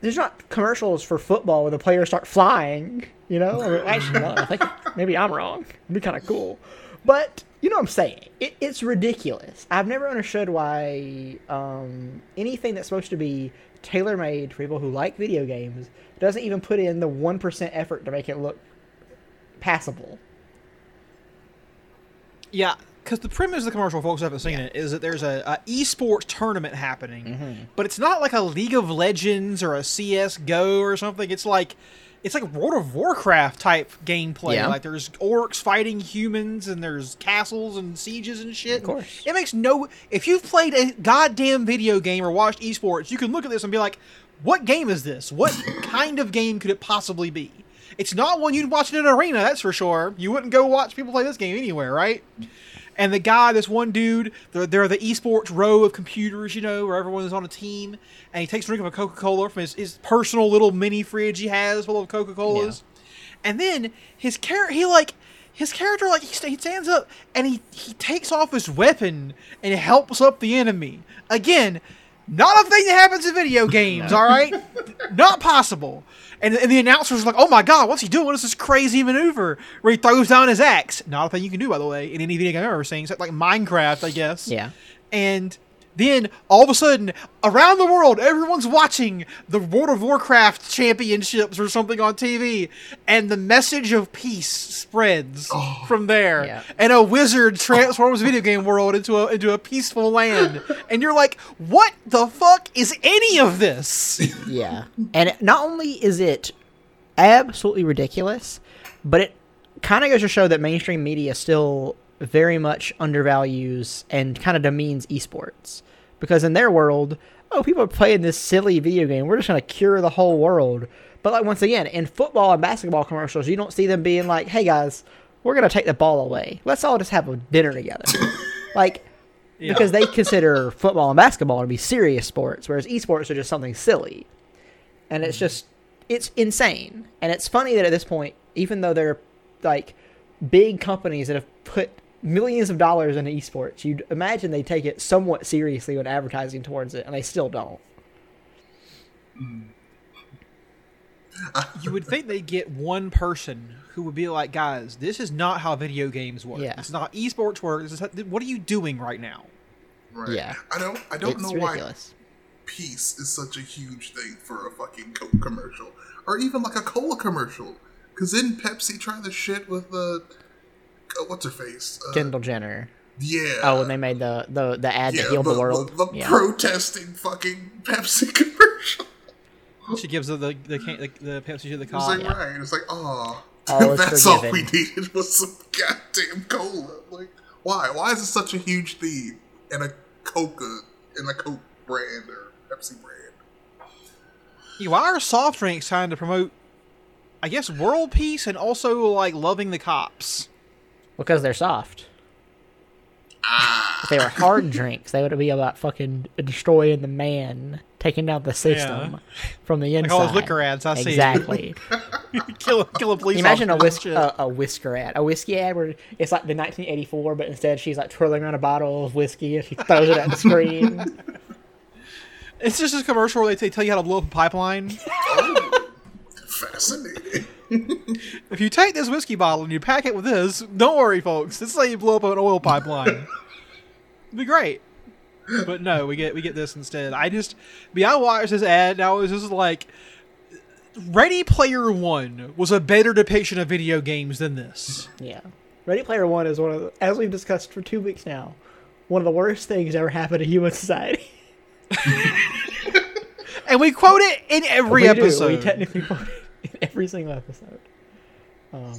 there's not commercials for football where the players start flying, you know? Or actually, no, I think maybe I'm wrong. It'd be kind of cool. But you know what I'm saying? It, it's ridiculous. I've never understood why um, anything that's supposed to be tailor made for people who like video games doesn't even put in the one percent effort to make it look passable. Yeah, because the premise of the commercial, folks haven't seen it, is that there's a, a esports tournament happening, mm-hmm. but it's not like a League of Legends or a CS GO or something. It's like it's like World of Warcraft type gameplay. Yeah. Like there's orcs fighting humans, and there's castles and sieges and shit. Of course. it makes no. If you've played a goddamn video game or watched esports, you can look at this and be like, "What game is this? What <laughs> kind of game could it possibly be?" It's not one you'd watch in an arena, that's for sure. You wouldn't go watch people play this game anywhere, right? And the guy, this one dude, they're, they're the esports row of computers, you know, where everyone is on a team, and he takes a drink of a Coca Cola from his, his personal little mini fridge he has full of Coca Colas. And then his character, he like, his character, like, he, he stands up and he, he takes off his weapon and helps up the enemy. Again, not a thing that happens in video <laughs> games, all right? not possible. And, and the announcer's are like, oh my god, what's he doing? What is this crazy maneuver where he throws down his axe? Not a thing you can do, by the way, in any video game I've ever seen, except like Minecraft, I guess. Yeah. And then all of a sudden, around the world, everyone's watching the World of Warcraft championships or something on TV, and the message of peace spreads oh. from there. Yeah. And a wizard transforms video game world into a into a peaceful land. <laughs> and you're like, what the fuck is any of this? <laughs> Yeah. And not only is it absolutely ridiculous, but it kind of goes to show that mainstream media still very much undervalues and kind of demeans esports. Because in their world, oh, people are playing this silly video game. We're just going to cure the whole world. But like once again, in football and basketball commercials, you don't see them being like, "Hey guys, we're going to take the ball away. Let's all just have a dinner together." <laughs> like because they consider football and basketball to be serious sports, whereas esports are just something silly. And it's mm-hmm. just it's insane. And it's funny that at this point, even though they're like big companies that have put millions of dollars into esports, you'd imagine they take it somewhat seriously when advertising towards it, and they still don't. you would think they'd get one person who would be like, guys, this is not how video games work. Yeah. It's not esports work. This is how, what are you doing right now? Right. Yeah. I don't. I don't it's know why peace is such a huge thing for a fucking Coke commercial, or even like a cola commercial. Because then Pepsi try the shit with the uh, what's her face? Uh, Kendall Jenner. Yeah. Oh, and they made the the, the ad yeah, that healed the, world. The, yeah. protesting fucking <laughs> Pepsi commercial. She gives the the the, can- the, the Pepsi to the It's cop. like yeah. right. It's like, oh, All is that's all we needed was some goddamn cola. Like, why? Why is it such a huge theme in a Coca in a Coke brand or Pepsi brand? Yeah, Why are soft drinks trying to promote, I guess, world peace and also like loving the cops? Because they're soft. If they were hard <laughs> drinks, they would be about fucking destroying the man, taking down the system Yeah. from the inside. Like all those liquor ads I see. exactly. <laughs> kill a- kill a police. Imagine a officer whisk a, a whisker ad, a whiskey ad where it's like the 1984, but instead she's like twirling around a bottle of whiskey and she throws it at the screen. <laughs> It's just a commercial where they, t- tell you how to blow up a pipeline. Oh, fascinating. If you take this whiskey bottle and you pack it with this, don't worry, folks. This is how you blow up an oil pipeline. It'd be great. But no, we get we get this instead. I just, be I watched this ad and I was just like, Ready Player One was a better depiction of video games than this. Yeah. Ready Player One is one of, the, as we've discussed for two weeks now, one of the worst things ever happened to human society. <laughs> And we quote it in every we episode. Do. We technically quote it in every single episode. Um,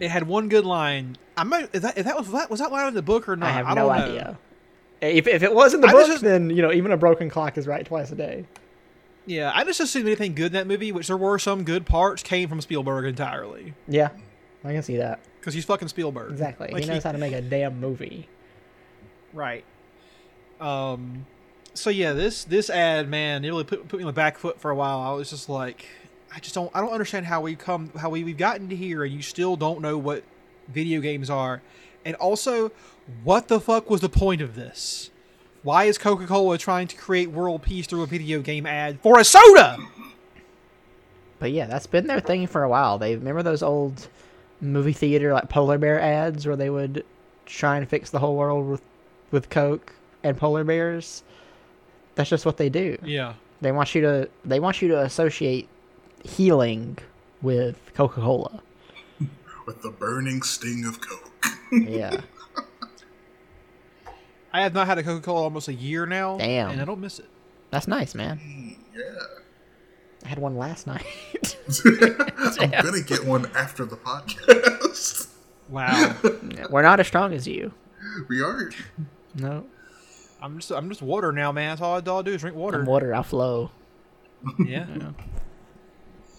it had one good line. I might, is that, is that was that was that line in the book or not? I have don't no know. idea. If, if it was in the I book, just- then you know even a broken clock is right twice a day. Yeah, I just assumed anything good in that movie, which there were some good parts, came from Spielberg entirely Yeah, I can see that because he's fucking Spielberg. exactly. Like, he knows how to make a damn movie. Right. Um. So yeah, this this ad, man, it really put, put me on the back foot for a while. I was just like, I just don't, I don't understand how we come, how we we've gotten to here, and you still don't know what video games are, and also, what the fuck was the point of this? Why is Coca Cola trying to create world peace through a video game ad for a soda? But yeah, that's been their thing for a while. They remember those old movie theater like polar bear ads where they would try and fix the whole world with with Coke and polar bears. That's just what they do. Yeah. They want you to they want you to associate healing with Coca Cola. <laughs> With the burning sting of Coke. Yeah. <laughs> I have not had a Coca Cola almost a year now. Damn. And I don't miss it. That's nice, man. Mm, yeah. I had one last night. <laughs> I'm gonna get one after the podcast. Wow. We're not as strong as you. we are. No. I'm just I'm just water now, man. That's all I, all I do is drink water. I'm water, I flow. Yeah.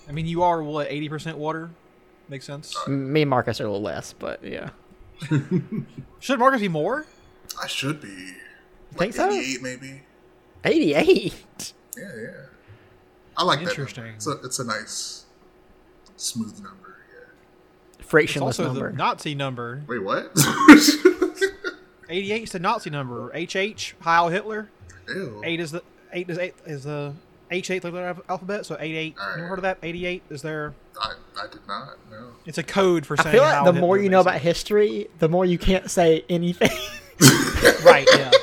I mean, you are what eighty percent water. Makes sense. Uh, me and Marcus are a little less, but yeah. <laughs> Should Marcus be more? I should be. Think so? 88 maybe. 88. Yeah, yeah. I like that. Interesting. number. It's a, it's a nice, smooth number. Yeah. It's also number. the Nazi number. Wait, what? <laughs> <laughs> 88 is the Nazi number. HH Heil Hitler. Ew. Eight is the eight is eight is the H eight letter of alphabet. So eight eight. Alright. Never heard of that? Eighty eight is there? I, I did not. No. It's a code for saying. I feel like Heil the Hitler, more you know about history, the more you can't say anything. <laughs> right? Yeah. <laughs>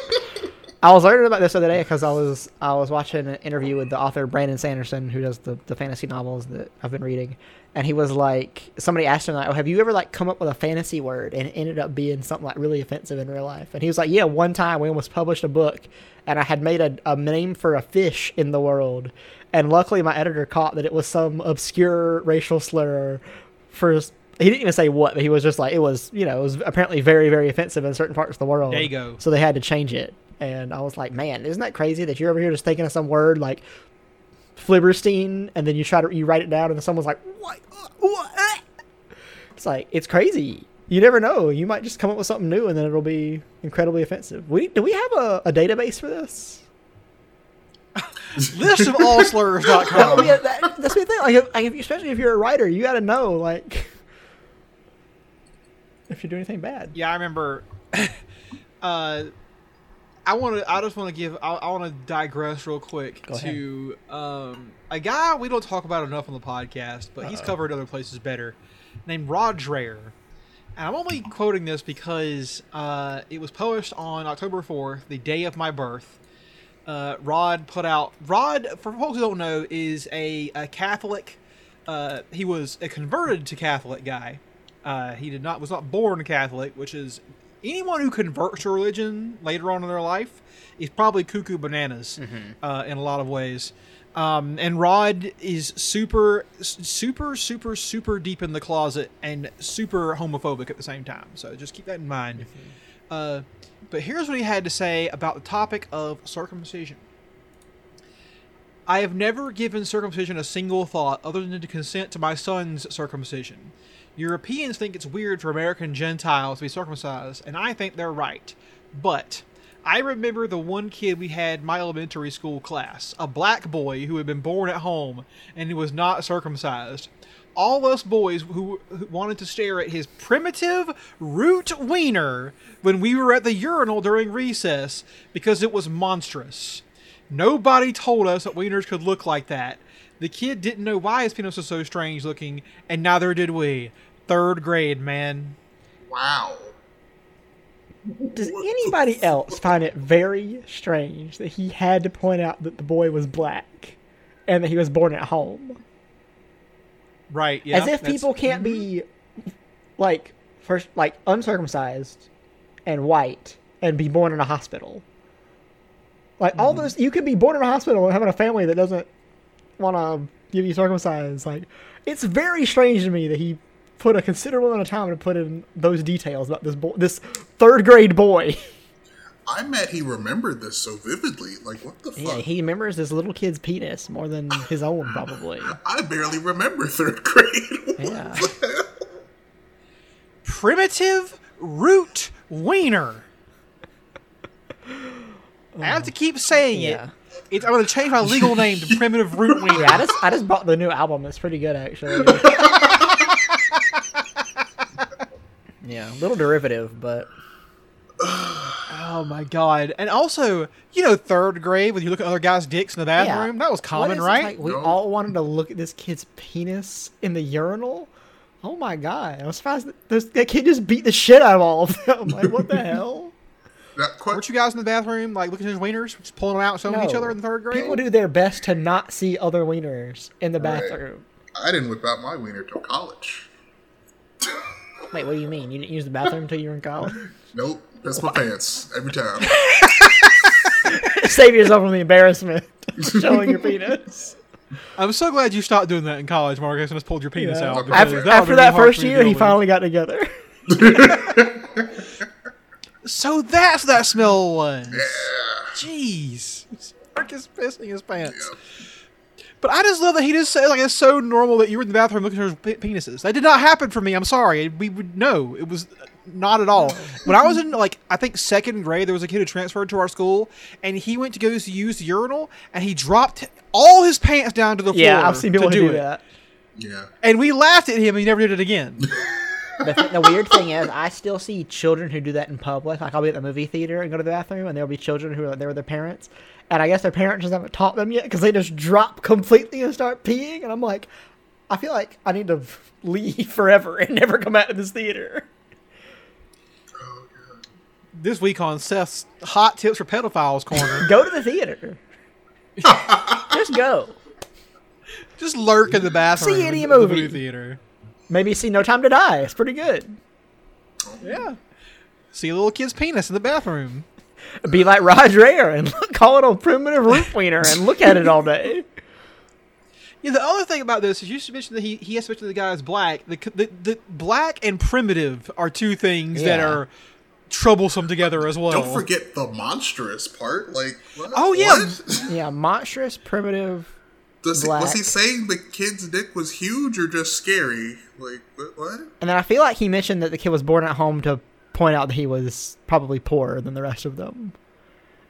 I was learning about this the other day because I was I was watching an interview with the author Brandon Sanderson, who does the, the fantasy novels that I've been reading, and he was like, somebody asked him like, "Oh, have you ever like come up with a fantasy word and it ended up being something like really offensive in real life?" And he was like, "Yeah, one time we almost published a book, and I had made a, a name for a fish in the world, and luckily my editor caught that it was some obscure racial slur for." He didn't even say what, but he was just like it was, you know, it was apparently very, very offensive in certain parts of the world. There you go. So they had to change it. And I was like, man, isn't that crazy that you're over here just thinking of some word like Flibberstein and then you try to you write it down and then someone's like, what? what? It's like it's crazy. You never know. You might just come up with something new and then it'll be incredibly offensive. We do we have a, a database for this? <laughs> List of all slurs.com. That would be a, that, that's the thing. Like, if, like if, especially if you're a writer, you got to know like <laughs> if you do anything bad. Yeah, I remember. <laughs> uh, I want to. I just want to give. I, I want to digress real quick Go to um, a guy we don't talk about enough on the podcast, but he's covered other places better. Named Rod Dreher. And I'm only quoting this because uh, it was published on October 4th, the day of my birth. Uh, Rod put out. Rod, for folks who don't know, is a, a Catholic. Uh, he was a converted to Catholic guy. Uh, he did not was not born Catholic, which is anyone who converts to religion later on in their life is probably cuckoo bananas uh, in a lot of ways. Um, and Rod is super, super, super, super deep in the closet and super homophobic at the same time. So just keep that in mind. Uh, but here's what he had to say about the topic of circumcision. I have never given circumcision a single thought other than to consent to my son's circumcision. Europeans think it's weird for American Gentiles to be circumcised, and I think they're right. But I remember the one kid we had in my elementary school class, a black boy who had been born at home and was not circumcised. All us boys who, who wanted to stare at his primitive root wiener when we were at the urinal during recess because it was monstrous. Nobody told us that wieners could look like that. The kid didn't know why his penis was so strange looking, and neither did we. Third grade, man. Wow. Does anybody else find it very strange that he had to point out that the boy was black and that he was born at home? Right, yeah. As if people can't be mm-hmm. like first like uncircumcised and white and be born in a hospital. Like all mm-hmm. those you could be born in a hospital and having a family that doesn't want to give you circumcised. Like it's very strange to me that he put a considerable amount of time to put in those details about this boy, this third grade boy. <laughs> I'm mad he remembered this so vividly. Like, what the fuck? Yeah, he remembers this little kid's penis more than his own, probably. <laughs> I barely remember third grade. <laughs> Yeah. primitive root wiener. I have to keep saying Yeah. it. It's, I'm going to change my legal name to <laughs> primitive root wiener. Yeah, I just I just bought the new album. It's pretty good actually. <laughs> yeah, a little derivative, but Oh my god! And also, you know, third grade when you look at other guys' dicks in the bathroom, that was common, is it, right? Like, we No. all wanted to look at this kid's penis in the urinal. Oh my god! I was surprised that, this, that kid just beat the shit out of all of them. <laughs> Like, what the hell? That que- Weren't you guys in the bathroom like looking at his wieners, just pulling them out, showing each other in the third grade? People do their best to not see other wieners in the Right. bathroom. I didn't whip out my wiener till college. <laughs> Wait, what do you mean? You didn't use the bathroom until you were in college? Nope, piss my pants every time. <laughs> Save yourself from the embarrassment <laughs> showing your penis. I'm so glad you stopped doing that in college, Marcus, and just pulled your penis Yeah. out. After, would've after that really first for me to year, he finally got together. So that's that smell was. Yeah. Jeez, Marcus pissing his pants. Yeah. But I just love that he just said like it's so normal that you were in the bathroom looking at his pe- penises. That did not happen for me. I'm sorry. We would know it was not at all. When I was in like I think second grade, there was a kid who transferred to our school, and he went to go use the urinal, and he dropped all his pants down to the floor. Yeah, I've seen people to who do, do it. that. Yeah. and we laughed at him. and He never did it again. <laughs> The, th- the weird thing is, I still see children who do that in public. Like, I'll be at the movie theater and go to the bathroom, and there'll be children who are there with their parents. And I guess their parents just haven't taught them yet because they just drop completely and start peeing. And I'm like, I feel like I need to leave <laughs> forever and never come out of this theater. this week on Seth's hot tips for pedophiles corner, <laughs> Go to the theater. <laughs> just go. just lurk in the bathroom. See any in the movie. theater. Maybe see No Time to Die. It's pretty good. Yeah. See a little kid's penis in the bathroom. Be like Rod Dreher and look, <laughs> call it a primitive root wiener and look at it all day. <laughs> Yeah, the other thing about this is you should mention that he, he has to mention the guy is black. The, the the black and primitive are two things that are troublesome together as well. Don't forget the monstrous part. Like, what? Oh, yeah. What? <laughs> Yeah, monstrous, primitive. Does he, was he saying the kid's dick was huge or just scary? Like, what? what? And then I feel like he mentioned that the kid was born at home to point out that he was probably poorer than the rest of them,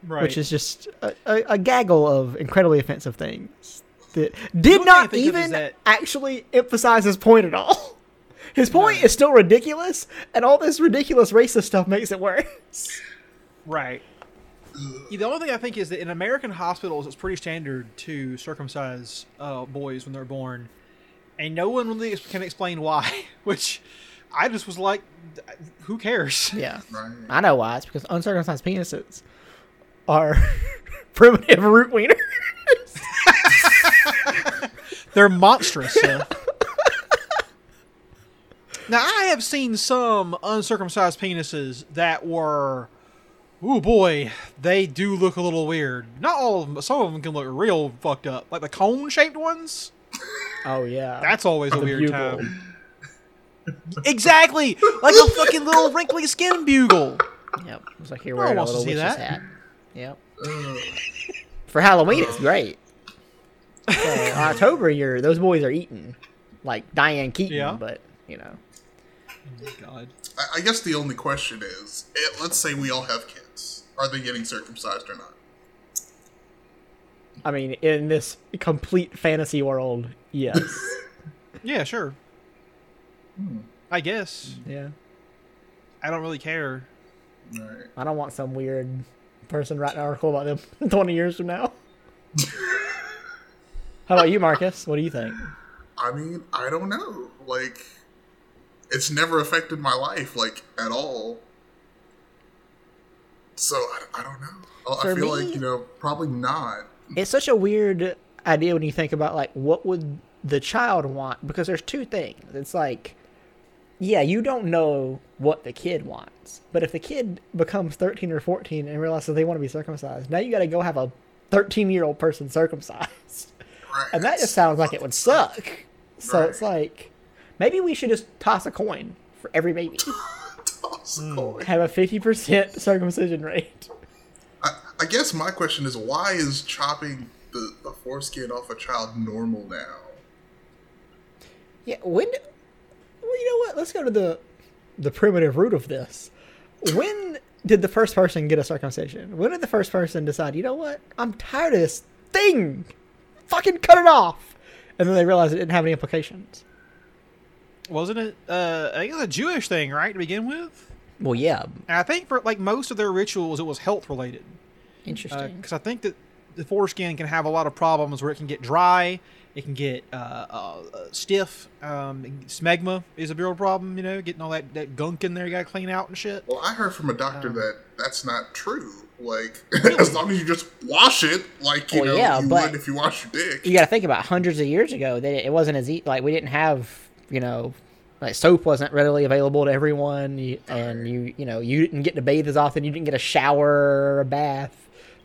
right. which is just a, a, a gaggle of incredibly offensive things that did thing not think of is even that- actually emphasize his point at all. <laughs> His point is still ridiculous, and all this ridiculous racist stuff makes it worse. right. The only thing I think is that in American hospitals, it's pretty standard to circumcise uh, boys when they're born, and no one really can explain why. <laughs> Which I just was like, who cares? <laughs> Yeah, Right. I know why. It's because uncircumcised penises are <laughs> primitive root wieners. They're monstrous. Seth. now I have seen some uncircumcised penises that were, oh boy, they do look a little weird. Not all of them, but some of them can look real fucked up. Like the cone-shaped ones. Oh yeah, That's always a The weird bugle. time. <laughs> Exactly, like a fucking little wrinkly skin bugle. Yep. It's like you're No wearing a little witch's that. hat. Yep. For Halloween, it's great. <laughs> So, in October, you're those boys are eating like Diane Keaton, Yeah. but you know, oh God. I, I guess the only question is, let's say we all have kids. Are they getting circumcised or not? I mean, in this complete fantasy world, yes. <laughs> Yeah, sure. Hmm. I guess yeah. I don't really care. Right. I don't want some weird person writing an article about them <laughs> 20 years from now. <laughs> How about you, Marcus? What do you think? I mean, I don't know. Like, it's never affected my life, like, at all. So, I, I don't know. I, I feel me- like, you know, probably not. It's such a weird idea when you think about like what would the child want? Because there's two things. It's like yeah you don't know what the kid wants but if the kid becomes 13 or 14 and realizes they want to be circumcised now you got to go have a 13 year old person circumcised. Right. and that just sounds like it would suck. So it's like maybe we should just toss a coin for every baby. <laughs> Toss a hmm. coin. have a 50% circumcision rate I, I guess my question is why is chopping the, the foreskin off a child normal now? Yeah, when? Well, you know what? Let's go to the the primitive root of this. When did the first person get a circumcision? When did the first person decide? You know what? I'm tired of this thing. Fucking cut it off. And then they realized it didn't have any implications. Wasn't it? Uh, I think it a Jewish thing, right, to begin with. Well, yeah. And I think for like most of their rituals, it was health related. Interesting. Because I think that the foreskin can have a lot of problems where it can get dry, it can get uh, uh, uh, stiff. Um, smegma is a real problem. You know, getting all that, that gunk in there, you gotta clean out and shit. Well, I heard from a doctor Um, that that's not true. Like, <laughs> as long as you just wash it, like you Well, know yeah, you but- would if you wash your dick. you got to think about hundreds of years ago that it wasn't as e- like we didn't have you know like soap wasn't readily available to everyone and you you know you didn't get to bathe as often you didn't get a shower or a bath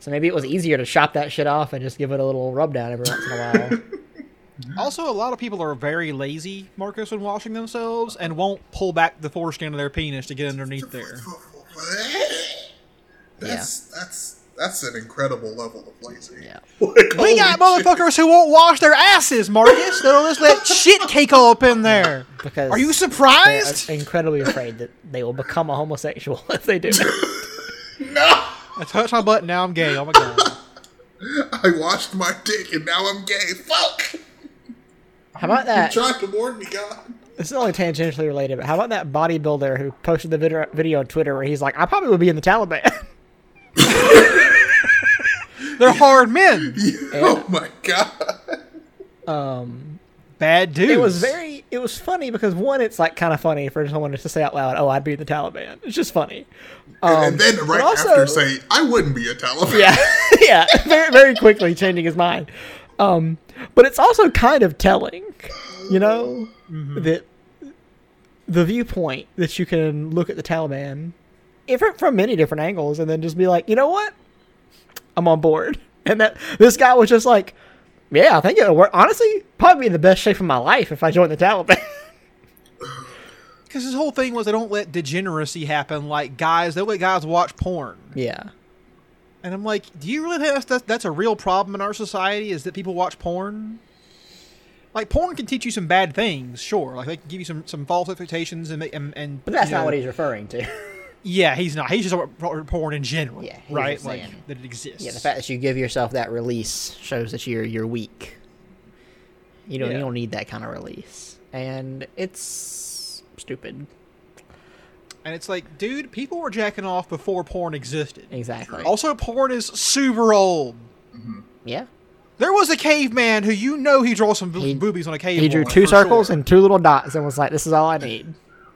so maybe it was easier to chop that shit off and just give it a little rub down every once in a while <laughs> Also, a lot of people are very lazy, Marcus, when washing themselves, and won't pull back the foreskin of their penis to get underneath there. That's that's that's an incredible level of lazy. Yeah. <laughs> Like, We got holy shit. motherfuckers who won't wash their asses, Marcus. They'll just let shit cake all up in there. because Are you they're surprised? incredibly afraid that they will become a homosexual <laughs> if they do No, I touched my butt, now I'm gay. Oh my god. <laughs> I washed my dick and now I'm gay. Fuck! how about that Trying to warn me, God. this is only tangentially related but how about that bodybuilder who posted the video, video on twitter where he's like i probably would be in the taliban <laughs> They're hard men. <laughs> Oh my God. um Bad dudes. It was very. It was funny because one, it's like kind of funny for someone to say out loud, "Oh, I'd be the Taliban." It's just funny. Um, and then right also- after say, I wouldn't be a Taliban. yeah, <laughs> <laughs> yeah, very, very quickly changing his mind. Um, but it's also kind of telling, you know, that the viewpoint that you can look at the Taliban, if from many different angles, and then just be like, you know what, I'm on board. <laughs> And that this guy was just like, yeah, I think it'll work. Honestly, probably be in the best shape of my life if I join the Taliban. <laughs> Because his whole thing was they don't let degeneracy happen. Like guys, they let guys watch porn. yeah. And I'm like, do you really think that's, that's, that's a real problem in our society? Is that people watch porn? Like porn can teach you some bad things, sure. Like they can give you some, some false expectations and and, and But that's you not know- what he's referring to. <laughs> Yeah, he's not. He's just talking about porn in general. Yeah, he's right. Like saying- that it exists. yeah, the fact that you give yourself that release shows that you're you're weak. You don't Yeah. you don't need that kind of release, and it's stupid. and it's like, dude, people were jacking off before porn existed. Exactly. Also, porn is super old. Mm-hmm. yeah. There was a caveman who you know he drew some bo- He- boobies on a cave. He drew two circles sure. and two little dots and was like, "This is all I need."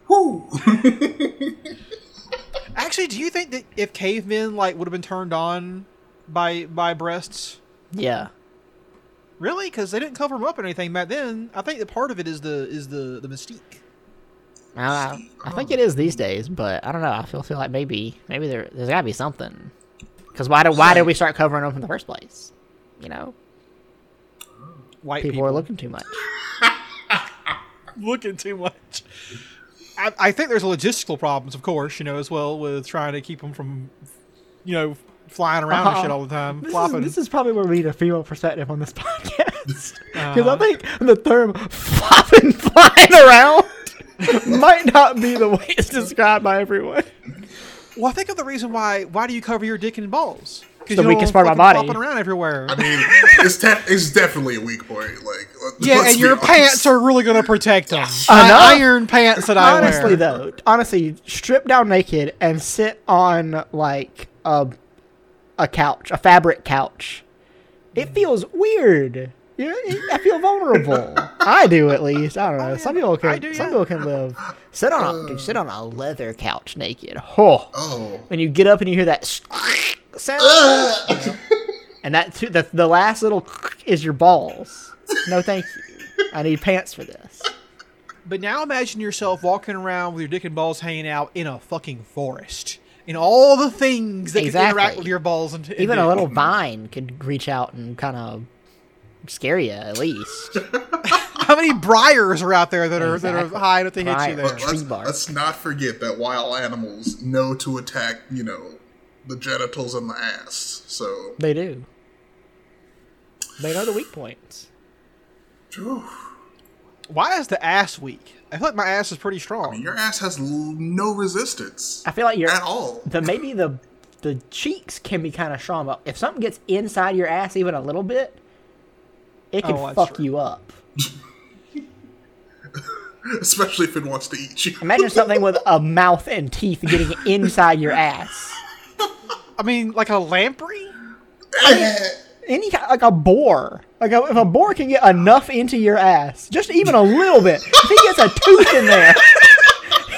Woo. <laughs> Actually, do you think that if cavemen like would have been turned on by by breasts, Yeah. really? Because they didn't cover them up or anything back then. I think that part of it is the is the the mystique. I, I think it is these days, but I don't know. I feel feel like maybe maybe there there's got to be something. Because why do why did we start covering them in the first place? You know, White people, people, are looking too much. <laughs> looking too much. I, I think there's logistical problems, of course, you know, as well with trying to keep them from, you know, flying around and shit all the time, This is, flopping. this is probably where we need a female perspective on this <laughs> podcast. Because Uh-huh. I think the term flopping, <laughs> flying around might not be the way it's described by everyone. well, I think of the reason why. Why do you cover your dick and balls? Because the weakest part of my body. flopping around everywhere. I mean, <laughs> it's te- it's definitely a weak point. Like, yeah, and your honest. pants are really going to protect them. <laughs> I iron pants that I honestly, wear. though, honestly, strip down naked and sit on like a a couch, a fabric couch. It feels weird. You know, it- I feel vulnerable. <laughs> I do at least. I don't know. Some people can. Do, some yeah. people can live. Sit on a dude, uh. sit on a leather couch naked. Oh. Oh, when you get up and you hear that sound, <laughs> and that too, the the last little <laughs> is your balls. No, thank you. I need pants for this. But now imagine yourself walking around with your dick and balls hanging out in a fucking forest. In all the things that can interact with your balls and, and Even a little vine could reach out and kind of scare you at least. <laughs> How many briars are out there that are that are high enough to hit you Briar. there? Tree let's, let's not forget that wild animals know to attack. You know, the genitals and the ass. So, They do. They know the weak points. Phew. Why is the ass weak? I feel like my ass is pretty I strong. mean, your ass has l- no resistance I feel like you're at all. the maybe the the cheeks can be kind of strong, but if something gets inside your ass even a little bit, it can Oh, fuck true. you up. <laughs> Especially if it wants to eat you. Imagine something with a mouth and teeth getting inside your ass. <laughs> I mean, like a lamprey. <laughs> any like a boar. Like a, if a boar can get enough into your ass, just even a little bit, if he gets a tooth in there. <laughs>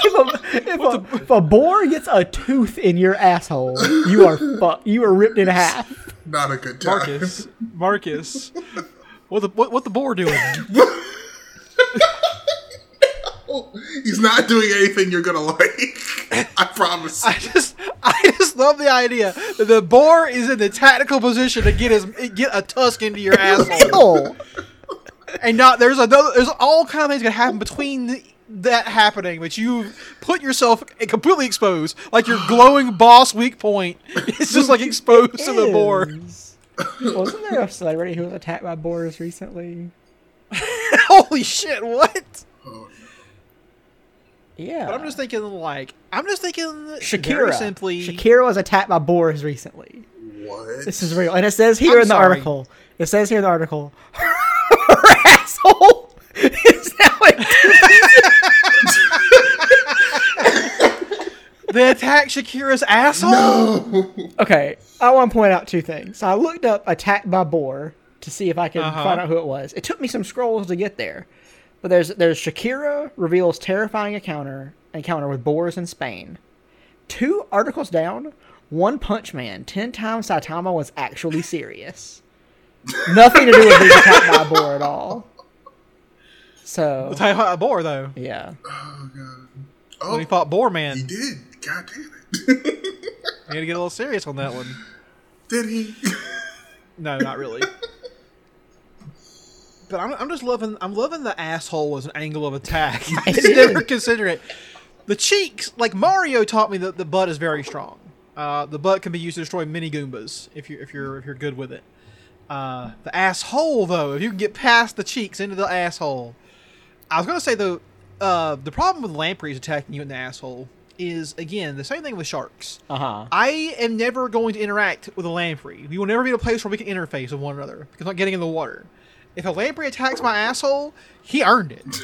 If a, if, a, if a boar gets a tooth in your asshole, you are fu- you are ripped in half. Not a good time. Marcus, Marcus, what the what, what the boar doing? <laughs> He's not doing anything you're gonna like. <laughs> I promise. I just I just love the idea that the boar is in the tactical position to get his get a tusk into your <laughs> asshole, and not there's another there's all kind of things gonna happen between the, that happening, but you put yourself completely exposed, like your glowing boss weak point is just like exposed to the boar. Wasn't there a celebrity who was attacked by boars recently? Holy shit! What? Yeah. But I'm just thinking like I'm just thinking Shakira. very simply. Shakira was attacked by boars recently. what? This is real, and it says here I'm in the sorry. article. It says here in the article, her <laughs> asshole is now a <laughs> They attacked Shakira's asshole. Okay, I want to point out two things. So I looked up attacked by boar to see if I could Uh-huh. find out who it was. It took me some scrolls to get there. But there's there's Shakira reveals terrifying encounter encounter with boars in Spain. Two articles down, One Punch Man, ten times Saitama was actually serious. <laughs> Nothing to do with being attacked by a boar at all. So Tell you what, a boar though. yeah. Oh, god. Oh, When he fought Boar Man. he Man, did. God damn it. <laughs> you had to get a little serious on that one. did he? No, not really. <laughs> But I'm, I'm just loving I'm loving the asshole as an angle of attack. I <laughs> <laughs> just never consider it. The cheeks, like Mario taught me that the butt is very strong. Uh, the butt can be used to destroy mini Goombas if you if you're if you're good with it. Uh, the asshole though, if you can get past the cheeks into the asshole, I was gonna say though, uh, the problem with lampreys attacking you in the asshole is again the same thing with sharks. Uh huh. I am never going to interact with a lamprey. We will never be in a place where we can interface with one another because I'm not getting in the water. If a lamprey attacks my asshole, he earned it. <laughs>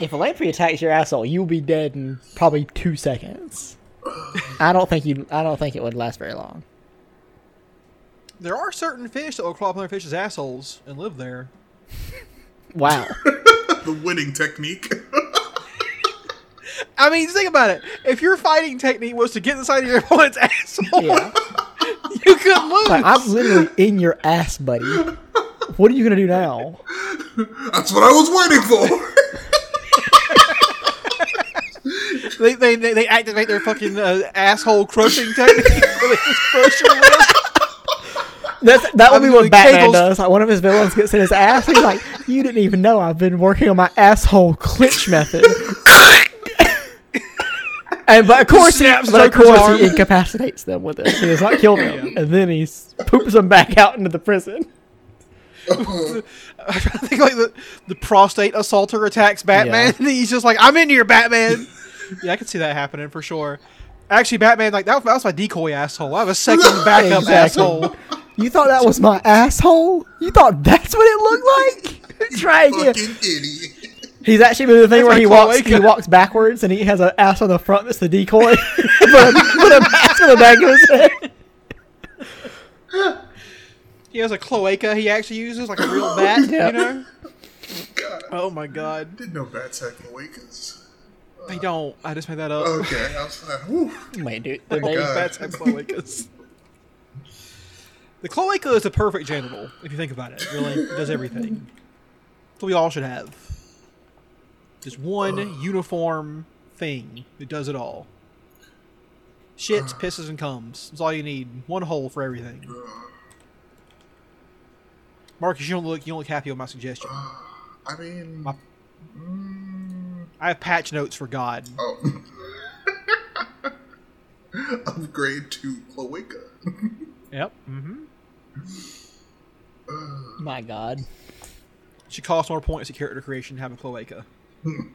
If a lamprey attacks your asshole, you'll be dead in probably two seconds. I don't think you. I don't think it would last very long. There are certain fish that will crawl up other fish's assholes and live there. Wow. <laughs> the winning technique. <laughs> I mean, think about it. If your fighting technique was to get inside of your opponent's asshole, Yeah. you could lose. Like, I'm literally in your ass, buddy. What are you gonna do now? That's what I was waiting for. they, they, they, they activate their fucking uh, asshole crushing technique. <laughs> where crush. That's, that would I'm be what Batman cables. does. Like one of his villains gets in his ass. He's like, "You didn't even know I've been working on my asshole clinch method." and but of course, he, Snaps but of course arm. he incapacitates them with it. He does not kill them, and then he poops them back out into the prison. <laughs> I'm trying to think like the, the prostate assaulter attacks Batman, Yeah. <laughs> and he's just like, "I'm into your Batman." <laughs> yeah, I can see that happening for sure. Actually, Batman like that, was- that was my decoy asshole. I have a second backup Exactly. asshole. You thought that was my asshole? You thought that's what it looked like? Try again. He's actually doing the thing That's where he walks he walks backwards and he has an ass on the front that's the decoy. put, a, put a mask on the back of his head. He has a cloaca he actually uses like a real <laughs> bat. Yeah. You know? Oh god, Oh my god, didn't know bats had cloacas. they don't. I just made that up. Okay, I was like. Wait, dude. All they- oh God. bats have cloacas. The cloaca is the perfect genital, if you think about it. It really it does everything. That's what we all should have. Just one uh. uniform thing that does it all. Shits, uh. pisses, and comes. That's all you need. One hole for everything. Uh. Marcus, you don't look you don't look happy with my suggestion. <sighs> I mean, My- I have patch notes for God. <laughs> oh. <laughs> Upgrade to cloaca. <laughs> Yep. Mm-hmm. <sighs> My God. Should cost more points at character creation to have a cloaca. you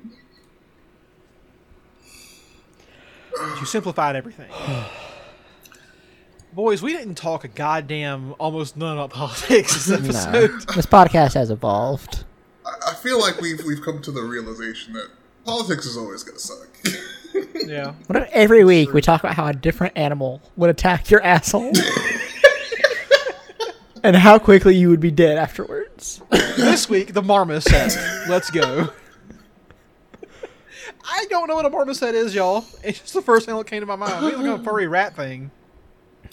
simplified everything. <sighs> Boys, we didn't talk a goddamn almost none about politics this No. <laughs> This podcast has evolved. I, I feel like we've we've come to the realization that politics is always gonna suck. <laughs> yeah. What if every week we talk about how a different animal would attack your asshole? <laughs> and how quickly you would be dead afterwards. this week, the marmoset. Let's go. I don't know what a marmoset is, y'all. It's just the first thing that came to my mind. It's like a furry rat thing.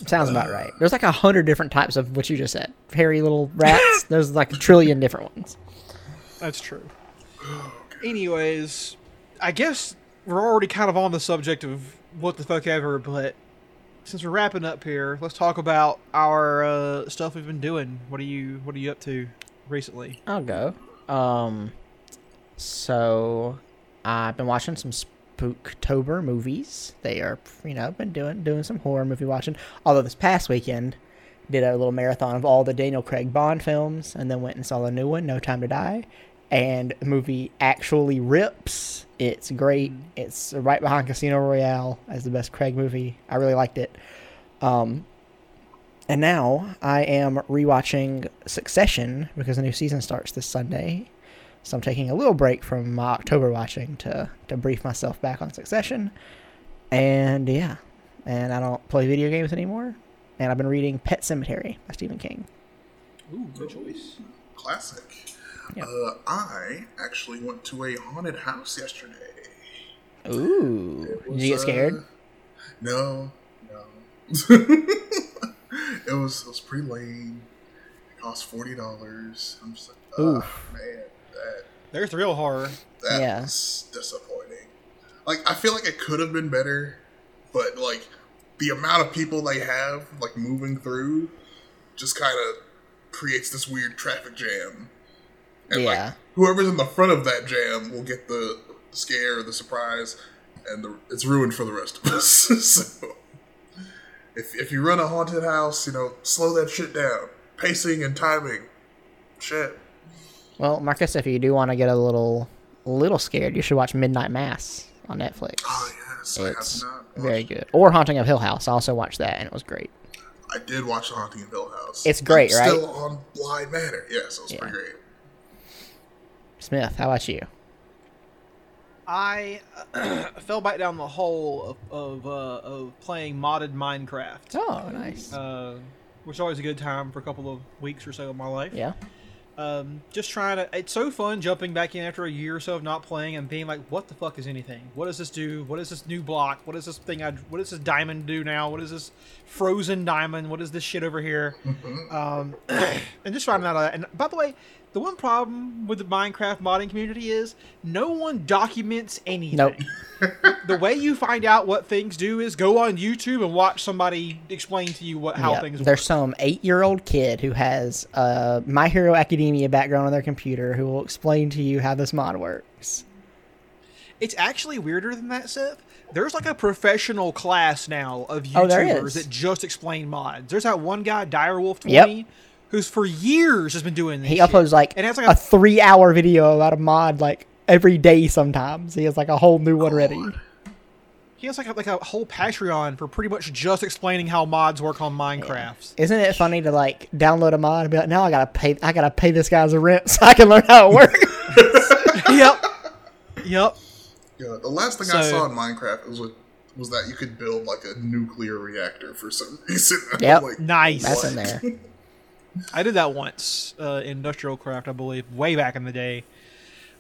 Sounds about right. There's like a hundred different types of what you just said. Hairy little rats. <laughs> There's like a trillion different ones. That's true. Anyways, I guess we're already kind of on the subject of what the fuck ever, but since we're wrapping up here, let's talk about our uh, stuff we've been doing. What are you What are you up to recently? I'll go. Um, so I've been watching some Spooktober movies. They are, you know, been doing doing some horror movie watching. Although this past weekend did a little marathon of all the Daniel Craig Bond films, and then went and saw the new one, No Time to Die. And the movie actually rips. It's great. It's right behind Casino Royale as the best Craig movie. I really liked it. Um, and now I am rewatching Succession because the new season starts this Sunday. So I'm taking a little break from my October watching to, to brief myself back on Succession. And yeah, and I don't play video games anymore. And I've been reading Pet Sematary by Stephen King. Ooh, good choice. Classic. Yeah. Uh, I actually went to a haunted house yesterday. Ooh. It Did you get scared? uh, no, no. <laughs> it was it was pretty lame. It cost forty dollars. I'm just like, oh man, that There's real horror. that Yeah. disappointing. Like I feel like it could have been better, but like the amount of people they have like moving through just kind of creates this weird traffic jam. And Yeah. like whoever's in the front of that jam will get the scare, the surprise, and the, it's ruined for the rest of us. <laughs> so if if you run a haunted house, you know, slow that shit down. Pacing and timing. Shit. Well, Marcus, if you do want to get a little little scared, you should watch Midnight Mass on Netflix. Oh yes, I It's have not very good. Or Haunting of Hill House. I also watched that and it was great. I did watch The Haunting of Hill House. It's great, I'm right? Still on Bly Manor. Yes, it was Yeah. pretty great. Smith, how about you? <clears throat> I fell back down the hole of of, uh, of playing modded Minecraft, Oh, nice. uh, which is always a good time for a couple of weeks or so of my life. yeah. Um, just trying to. It's so fun jumping back in after a year or so of not playing and being like, "What the fuck is anything? What does this do? What is this new block? What is this thing? I, what does this diamond do now? What is this frozen diamond? What is this shit over here?" um, <coughs> and just finding out. that—and by the way, the one problem with the Minecraft modding community is no one documents anything. Nope. The way you find out what things do is go on YouTube and watch somebody explain to you what how Yeah, things Work. There's some eight-year-old kid who has a My Hero Academia background on their computer who will explain to you how this mod works. It's actually weirder than that, Seth. There's like a professional class now of Oh, YouTubers is. that just explain mods. There's that one guy, Direwolf20, Yep. Who's for years has been doing this. He shit. uploads like, and it has like a, a, three-hour video about a mod like every day. Sometimes he has like a whole new one ready. he has like a, like a whole Patreon for pretty much just explaining how mods work on Minecraft. Isn't it funny to like download a mod and be like, now I gotta pay, I gotta pay this guy's rent <laughs> so I can learn how it works. <laughs> yep. Yep. Yeah, the last thing I saw in Minecraft was with, was that you could build like a nuclear reactor for some reason. <laughs> Yep. like, Nice. That's in there. I did that once uh, in Industrial Craft, I believe, way back in the day.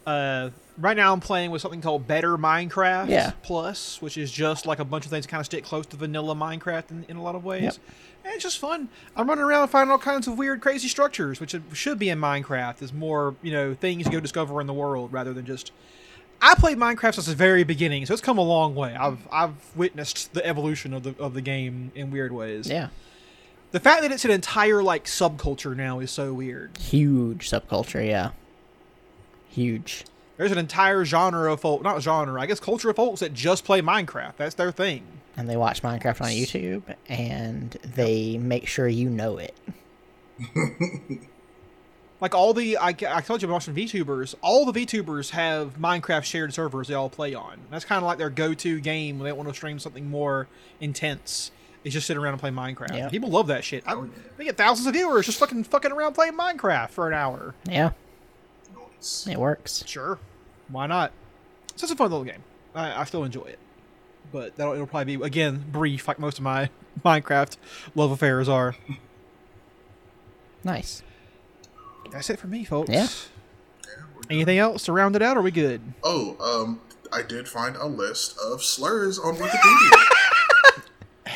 Uh, right now, I'm playing with something called Better Minecraft Yeah. Plus, which is just like a bunch of things kind of stick close to vanilla Minecraft in, in a lot of ways. Yep. And it's just fun. I'm running around finding all kinds of weird, crazy structures, which should be in Minecraft. Is more, you know, things you go discover in the world rather than just. I played Minecraft since the very beginning, so it's come a long way. I've I've witnessed the evolution of the of the game in weird ways. Yeah, The fact that it's an entire like subculture now is so weird. huge subculture. Yeah, huge. There's an entire genre of folk, not genre, I guess culture of folks that just play Minecraft. That's their thing. And they watch Minecraft on YouTube, and they make sure you know it. <laughs> Like all the, I, I told you I'm watching VTubers. All the VTubers have Minecraft shared servers they all play on. That's kind of like their go-to game when they want to stream something more intense. Is just sit around and play Minecraft. Yeah. People love that shit. I, they get thousands of viewers just fucking fucking around playing Minecraft for an hour. Yeah, Nice. it works. Sure, why not? So it's a fun little game. I, I still enjoy it, but that'll it'll probably be again brief, like most of my <laughs> Minecraft love affairs are. Nice. That's it for me, folks. Yeah. Anything else to round it out? Or are we good? Oh, um, I did find a list of slurs on Wikipedia. <laughs>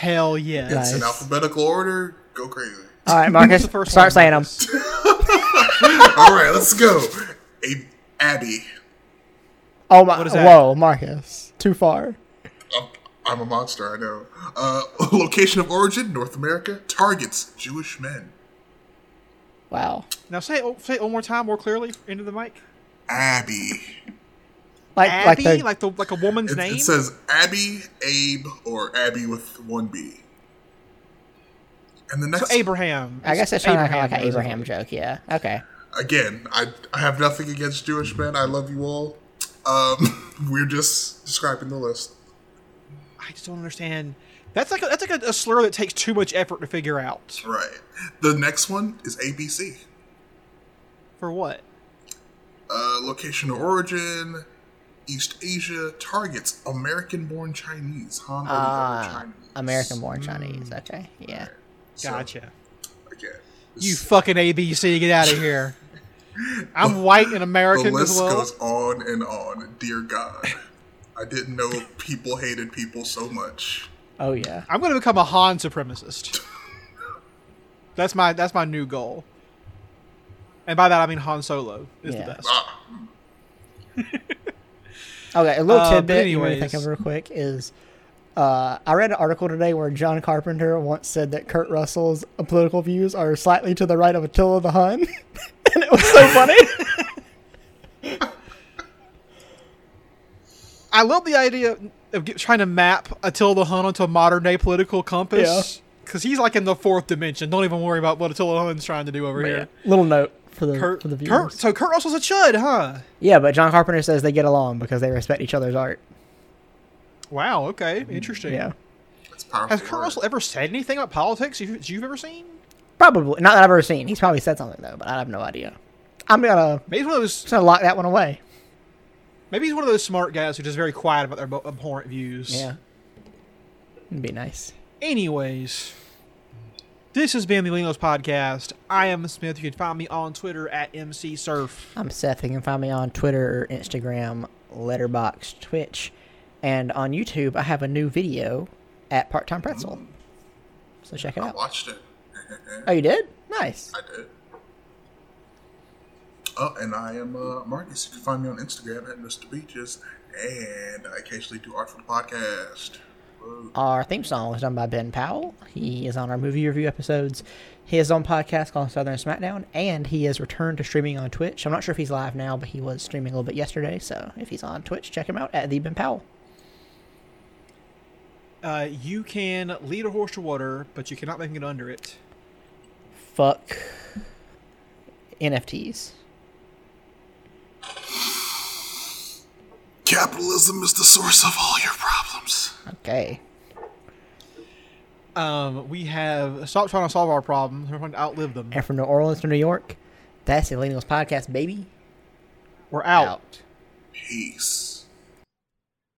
Hell yes. Nice. in alphabetical order. Go crazy. All right, <laughs> Marcus, the first start saying them. <laughs> All right, let's go. A Abby. Oh my! What is that? Whoa, Marcus, too far. I'm, I'm a monster. I know. Uh, <laughs> location of origin: North America. Targets: Jewish men. Wow. Now say it, say it one more time, more clearly into the mic. Abby. Like Abby, like like the the like a woman's It, name. it says Abby, Abe, or Abby with one B. And the so next, Abraham. I guess that's trying to like, like an is- Abraham joke. Yeah. Okay. again, I I have nothing against Jewish men. I love you all. Um, <laughs> we're just describing the list. I just don't understand. That's like a, that's like a, a slur that takes too much effort to figure out. Right. The next one is ABC. For what? Uh, location of origin: East Asia. Targets: American-born Chinese. Han Ah, Chinese. American-born Chinese. Okay. Yeah. So, Gotcha. Again, You this- fucking ABC, get out of here. <laughs> I'm white and American the American list as well. goes on and on. Dear God, I didn't know people hated people so much. Oh yeah. I'm going to become a Han supremacist. <laughs> That's my that's my new goal. And by that I mean Han Solo is Yeah. the best. Ah, <laughs> Okay, a little Uh, tidbit you want to think of real quick is uh, I read an article today where John Carpenter once said that Kurt Russell's political views are slightly to the right of Attila the Hun, <laughs> and it was so funny. <laughs> I love the idea of get, trying to map Attila the Hun onto a modern day political compass. Because he's like in the fourth dimension. Don't even worry about what Attila the Hun's trying to do over here. little note for the Kurt, for the viewers. Kurt, so Kurt Russell's a chud, huh? Yeah, but John Carpenter says they get along because they respect each other's art. Wow. Okay. Interesting. Yeah, it's powerful. Has Kurt. Russell ever said anything about politics you've, you've ever seen? probably not that I've ever seen. He's probably said something though, but I have no idea. I'm gonna Maybe he's one of those. just gonna lock that one away. Maybe he's one of those smart guys who's just very quiet about their abhorrent views. Yeah, it'd be nice. Anyways, this has been the Linos Podcast. I am Smith. You can find me on Twitter at MC Surf. I'm Seth. You can find me on Twitter, Instagram, Letterboxd, Twitch, and on YouTube. I have a new video at Part Time Pretzel. So check it I out. watched it. <laughs> Oh, you did? Nice. I did. Oh, and I am uh, Marcus. You can find me on Instagram at Mr. Beaches, and I occasionally do art for the podcast. Our theme song was done by Ben Powell. He is on our movie review episodes. He has his own podcast called Southern Smackdown, and he has returned to streaming on Twitch. I'm not sure if he's live now, but he was streaming a little bit yesterday. So if he's on Twitch, check him out at the Ben Powell. Uh, you can lead a horse to water, but you cannot make it under it. Fuck NFTs. Capitalism is the source of all your problems. Okay. Um, we have stopped trying to solve our problems. We're trying to outlive them. And from New Orleans to New York, that's the Millennials Podcast, baby. We're out. out. Peace.